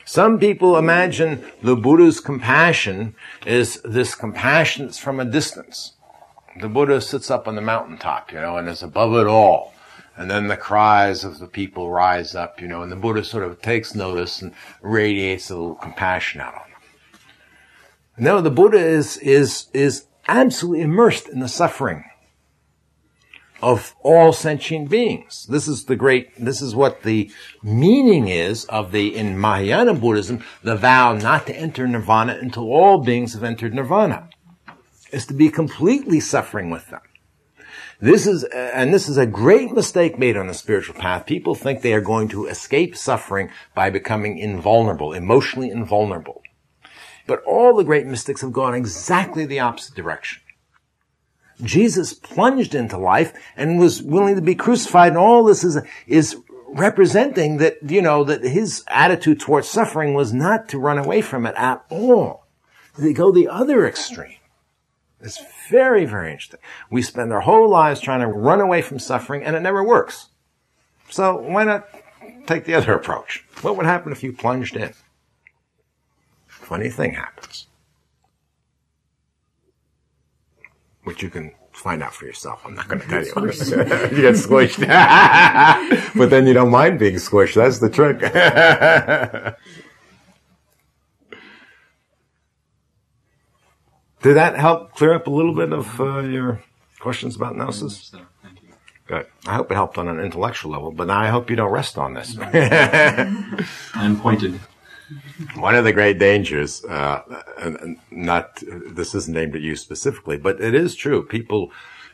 Some people imagine the Buddha's compassion is this compassion that's from a distance. The Buddha sits up on the mountaintop, you know, and is above it all. And then the cries of the people rise up, you know, and the Buddha sort of takes notice and radiates a little compassion out on. No, the Buddha is, is, is absolutely immersed in the suffering of all sentient beings. This is the great, this is what the meaning is of the, in Mahayana Buddhism, the vow not to enter nirvana until all beings have entered nirvana. Is to be completely suffering with them. This is, and this is a great mistake made on the spiritual path. People think they are going to escape suffering by becoming invulnerable, emotionally invulnerable. But all the great mystics have gone exactly the opposite direction. Jesus plunged into life and was willing to be crucified, and all this is, is representing that, you know, that his attitude towards suffering was not to run away from it at all. They go the other extreme. It's very, very interesting. We spend our whole lives trying to run away from suffering and it never works. So why not take the other approach? What would happen if you plunged in? Funny thing happens. Which you can find out for yourself. I'm not going to tell you. (laughs) you get squished. (laughs) but then you don't mind being squished. That's the trick. (laughs) Did that help clear up a little bit of uh, your questions about gnosis? So, thank you. Good. I hope it helped on an intellectual level, but I hope you don't rest on this. I'm pointed. One of the great dangers, uh, not this isn't aimed at you specifically, but it is true. People,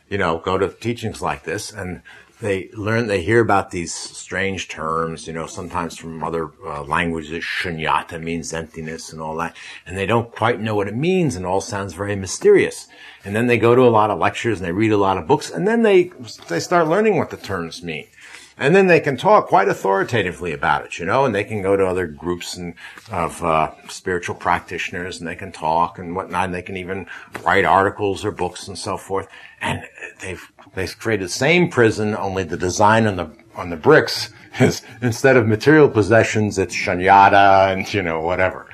you know, go to teachings like this and they learn, they hear about these strange terms, you know, sometimes from other uh, languages. Shunyata means emptiness and all that, and they don't quite know what it means, and all sounds very mysterious. And then they go to a lot of lectures and they read a lot of books, and then they they start learning what the terms mean. And then they can talk quite authoritatively about it, you know, and they can go to other groups and, of uh, spiritual practitioners and they can talk and whatnot. And they can even write articles or books and so forth. And they've they've created the same prison, only the design on the on the bricks is instead of material possessions, it's shunyata and you know whatever.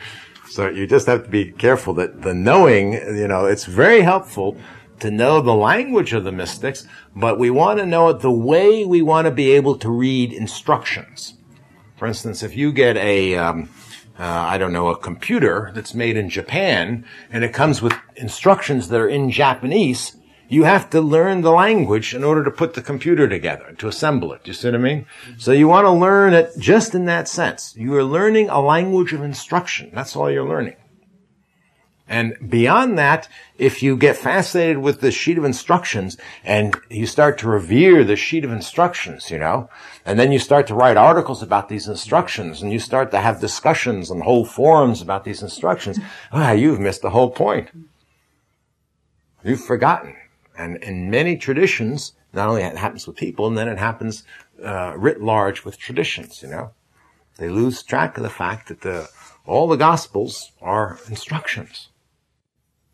So you just have to be careful that the knowing, you know, it's very helpful to know the language of the mystics, but we want to know it the way we want to be able to read instructions. For instance, if you get a, um, uh, I don't know, a computer that's made in Japan and it comes with instructions that are in Japanese, you have to learn the language in order to put the computer together, to assemble it. Do you see what I mean? So you want to learn it just in that sense. You are learning a language of instruction. That's all you're learning. And beyond that, if you get fascinated with the sheet of instructions and you start to revere the sheet of instructions, you know, and then you start to write articles about these instructions and you start to have discussions and whole forums about these instructions, ah, you've missed the whole point. You've forgotten. And in many traditions, not only it happens with people, and then it happens uh, writ large with traditions, you know. They lose track of the fact that the, all the gospels are instructions.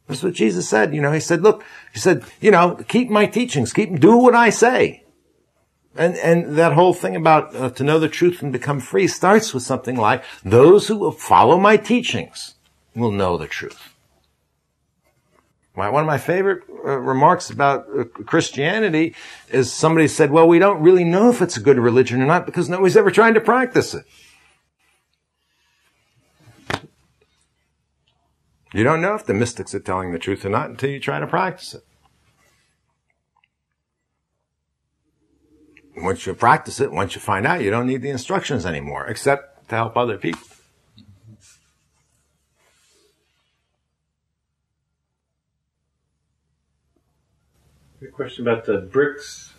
That's what Jesus said. You know, he said, look, he said, you know, keep my teachings, keep, do what I say. And, and that whole thing about uh, to know the truth and become free starts with something like, those who follow my teachings will know the truth. My, one of my favorite uh, remarks about uh, Christianity is somebody said, well, we don't really know if it's a good religion or not because nobody's ever tried to practice it. You don't know if the mystics are telling the truth or not until you try to practice it. Once you practice it, once you find out, you don't need the instructions anymore, except to help other people. A question about the bricks,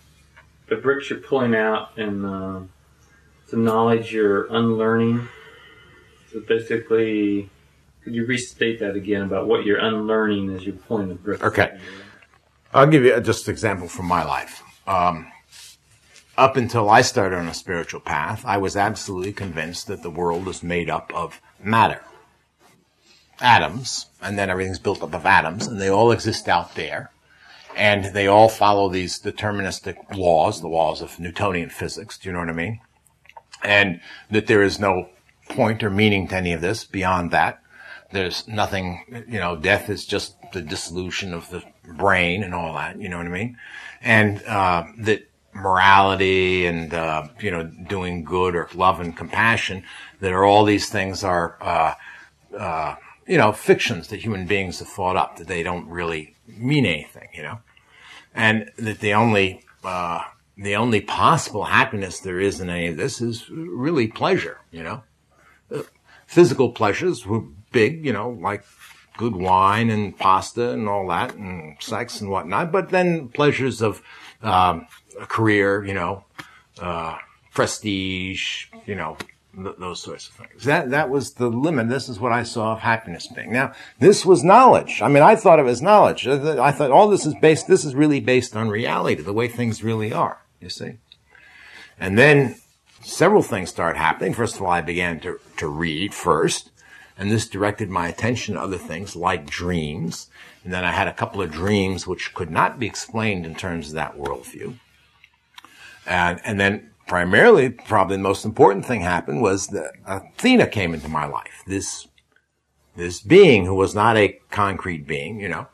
the bricks you're pulling out, and uh, the knowledge you're unlearning. So basically, could you restate that again about what you're unlearning as you're pulling the bricks? Okay. I'll give you just an example from my life. Um, up until I started on a spiritual path, I was absolutely convinced that the world is made up of matter. Atoms, and then everything's built up of atoms, and they all exist out there. And they all follow these deterministic laws, the laws of Newtonian physics. Do you know what I mean? And that there is no point or meaning to any of this beyond that. There's nothing, you know, death is just the dissolution of the brain and all that, you know what I mean? And, uh, that morality and, uh, you know, doing good or love and compassion, that are all these things are, uh, uh, you know, fictions that human beings have thought up, that they don't really mean anything, you know? And that the only, uh, the only possible happiness there is in any of this is really pleasure, you know? Physical pleasures big, you know, like good wine and pasta and all that and sex and whatnot, but then pleasures of, um, a career, you know, uh, prestige, you know, th- those sorts of things. That that was the limit. This is what I saw of happiness being. Now, this was knowledge. I mean, I thought of it as knowledge. I thought all this is based. This is really based on reality, the way things really are. You see, and then several things started happening. First of all, I began to to read first, and this directed my attention to other things like dreams. And then I had a couple of dreams which could not be explained in terms of that worldview. And, and then primarily, probably the most important thing happened was that Athena came into my life. This, this being who was not a concrete being, you know.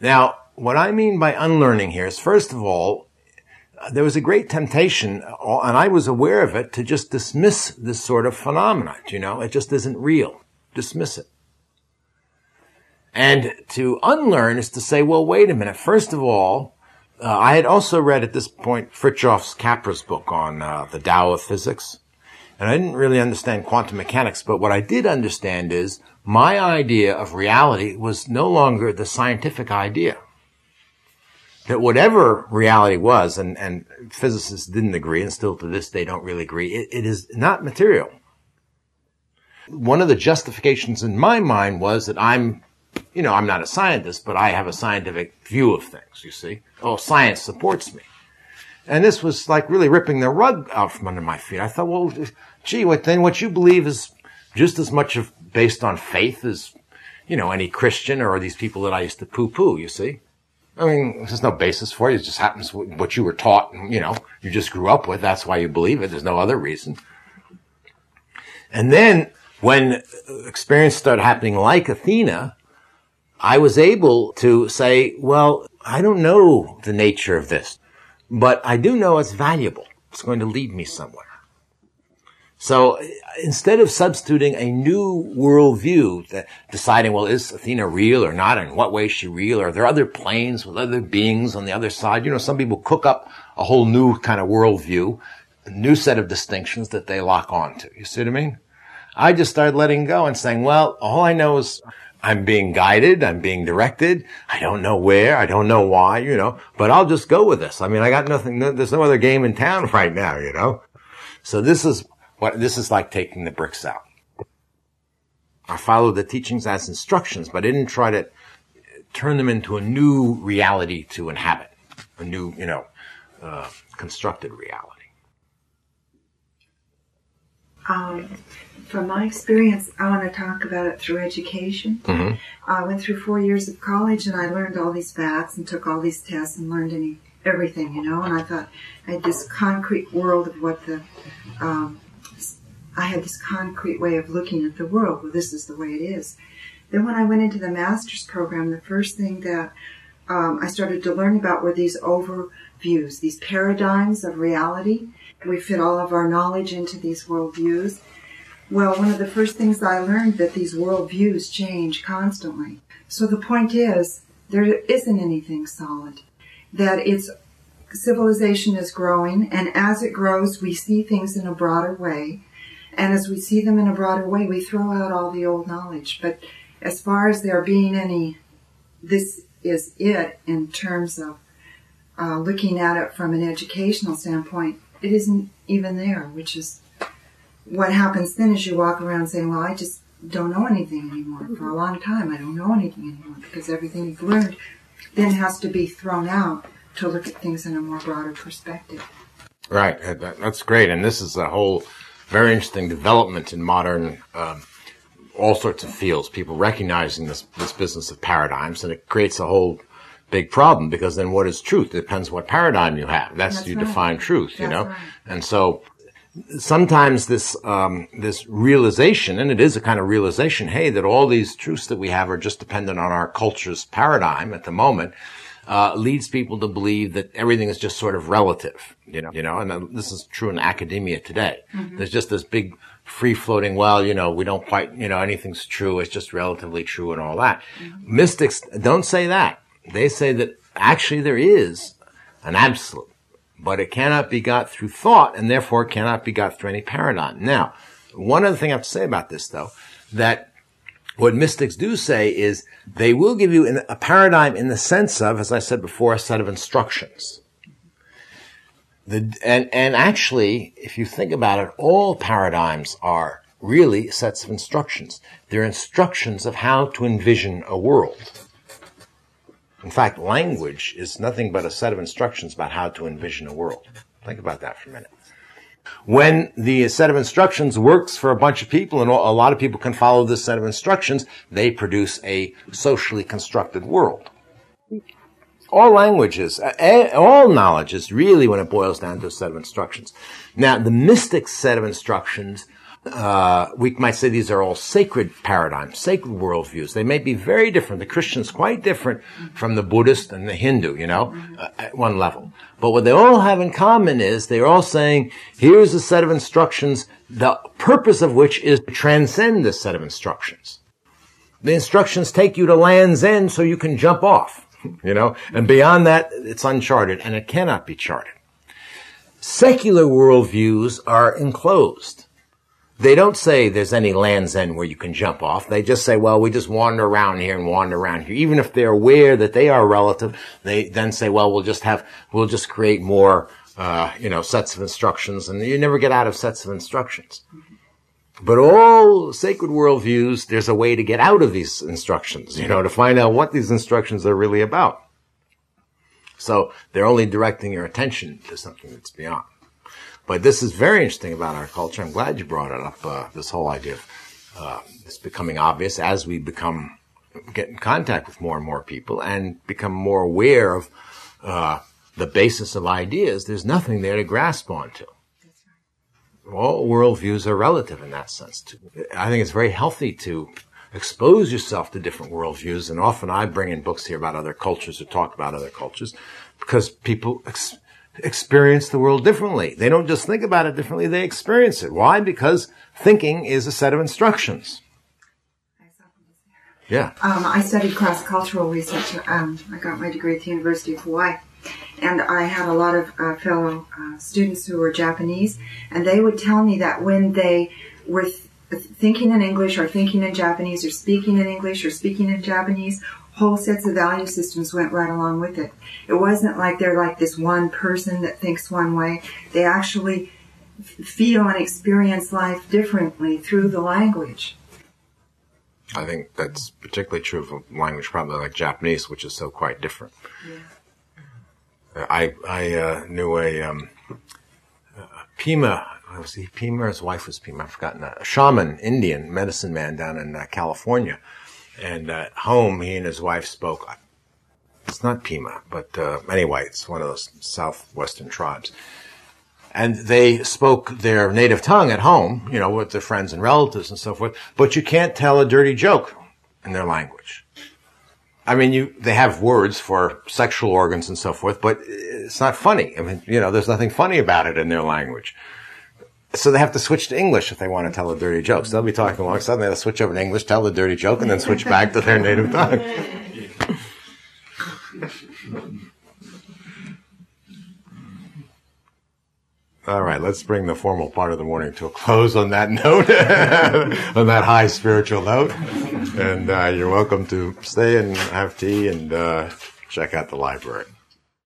Now, what I mean by unlearning here is, first of all, there was a great temptation, and I was aware of it, to just dismiss this sort of phenomenon. You know, it just isn't real. Dismiss it. And to unlearn is to say, well, wait a minute. First of all, uh, I had also read at this point Fritjof Capra's book on uh, the Tao of physics. And I didn't really understand quantum mechanics, but what I did understand is my idea of reality was no longer the scientific idea. That whatever reality was, and, and physicists didn't agree, and still to this day don't really agree, it, it is not material. One of the justifications in my mind was that I'm you know, I'm not a scientist, but I have a scientific view of things, you see. Oh, science supports me. And this was like really ripping the rug out from under my feet. I thought, well, gee, what then what you believe is just as much of based on faith as, you know, any Christian or these people that I used to poo-poo, you see. I mean, there's no basis for it. It just happens what you were taught, and, you know, you just grew up with. That's why you believe it. There's no other reason. And then when experience started happening like Athena, I was able to say, well, I don't know the nature of this, but I do know it's valuable. It's going to lead me somewhere. So instead of substituting a new worldview, deciding, well, is Athena real or not? In what way is she real? Are there other planes with other beings on the other side? You know, some people cook up a whole new kind of worldview, a new set of distinctions that they lock onto. You see what I mean? I just started letting go and saying, well, all I know is I'm being guided. I'm being directed. I don't know where. I don't know why, you know, but I'll just go with this. I mean, I got nothing. There's no other game in town (laughs) right now, you know? So this is what, this is like taking the bricks out. I followed the teachings as instructions, but I didn't try to turn them into a new reality to inhabit, a new, you know, uh, constructed reality. Um, from my experience, I want to talk about it through education. Mm-hmm. I went through four years of college and I learned all these facts and took all these tests and learned any everything, you know. And I thought I had this concrete world of what the um, I had this concrete way of looking at the world. Well, this is the way it is. Then when I went into the master's program, the first thing that um, I started to learn about were these overviews, these paradigms of reality we fit all of our knowledge into these worldviews. Well, one of the first things I learned that these worldviews change constantly. So the point is, there isn't anything solid. That it's civilization is growing, and as it grows, we see things in a broader way. And as we see them in a broader way, we throw out all the old knowledge. But as far as there being any, this is it in terms of uh, looking at it from an educational standpoint it isn't even there, which is what happens then is you walk around saying, well, I just don't know anything anymore. For a long time, I don't know anything anymore because everything you've learned then has to be thrown out to look at things in a more broader perspective. Right. That's great. And this is a whole very interesting development in modern, um, all sorts of fields, people recognizing this, this business of paradigms and it creates a whole big problem because then what is truth? It depends what paradigm you have. That's, That's you right. define truth, you know? Right. And so sometimes this, um, this realization, and it is a kind of realization, hey, that all these truths that we have are just dependent on our culture's paradigm at the moment, uh, leads people to believe that everything is just sort of relative, you know, you know, and this is true in academia today. Mm-hmm. There's just this big free floating, well, you know, we don't quite, you know, anything's true. It's just relatively true and all that. Mm-hmm. Mystics don't say that they say that actually there is an absolute, but it cannot be got through thought and therefore cannot be got through any paradigm. Now, one other thing I have to say about this though, that what mystics do say is they will give you a paradigm in the sense of, as I said before, a set of instructions. The, and, and actually, if you think about it, all paradigms are really sets of instructions. They're instructions of how to envision a world. In fact, language is nothing but a set of instructions about how to envision a world. Think about that for a minute. When the set of instructions works for a bunch of people and a lot of people can follow this set of instructions, they produce a socially constructed world. All languages, all knowledge is really when it boils down to a set of instructions. Now, the mystic set of instructions uh, we might say these are all sacred paradigms, sacred worldviews. They may be very different. The Christian's quite different from the Buddhist and the Hindu, you know, uh, at one level. But what they all have in common is they're all saying, here's a set of instructions, the purpose of which is to transcend this set of instructions. The instructions take you to land's end so you can jump off, (laughs) you know, and beyond that, it's uncharted and it cannot be charted. Secular worldviews are enclosed they don't say there's any land's end where you can jump off. They just say, well, we just wander around here and wander around here. Even if they're aware that they are relative, they then say, well, we'll just have, we'll just create more, uh, you know, sets of instructions and you never get out of sets of instructions. But all sacred worldviews, there's a way to get out of these instructions, you know, to find out what these instructions are really about. So they're only directing your attention to something that's beyond. But this is very interesting about our culture. I'm glad you brought it up. Uh, this whole idea of uh, it's becoming obvious as we become get in contact with more and more people and become more aware of uh, the basis of ideas. There's nothing there to grasp onto. All worldviews are relative in that sense. I think it's very healthy to expose yourself to different worldviews. And often I bring in books here about other cultures or talk about other cultures because people ex- experience the world differently. They don't just think about it differently, they experience it. Why? Because thinking is a set of instructions. Yeah. Um, I studied cross-cultural research. Um, I got my degree at the University of Hawaii. And I had a lot of uh, fellow uh, students who were Japanese, and they would tell me that when they were th- thinking in English or thinking in Japanese or speaking in English or speaking in Japanese whole sets of value systems went right along with it. It wasn't like they're like this one person that thinks one way. They actually feel and experience life differently through the language. I think that's particularly true of a language probably like Japanese, which is so quite different. Yeah. I I uh, knew a um, uh, Pima. Was he Pima? His wife was Pima. I've forgotten that. A shaman, Indian medicine man down in uh, California and at home, he and his wife spoke. It's not Pima, but uh, anyway, it's one of those southwestern tribes. And they spoke their native tongue at home, you know, with their friends and relatives and so forth. But you can't tell a dirty joke in their language. I mean, you, they have words for sexual organs and so forth, but it's not funny. I mean, you know, there's nothing funny about it in their language. So they have to switch to English if they want to tell a dirty joke. So they'll be talking along, suddenly they'll switch over to English, tell the dirty joke, and then switch back to their native tongue. (laughs) All right, let's bring the formal part of the morning to a close on that note, (laughs) on that high spiritual note. And uh, you're welcome to stay and have tea and uh, check out the library.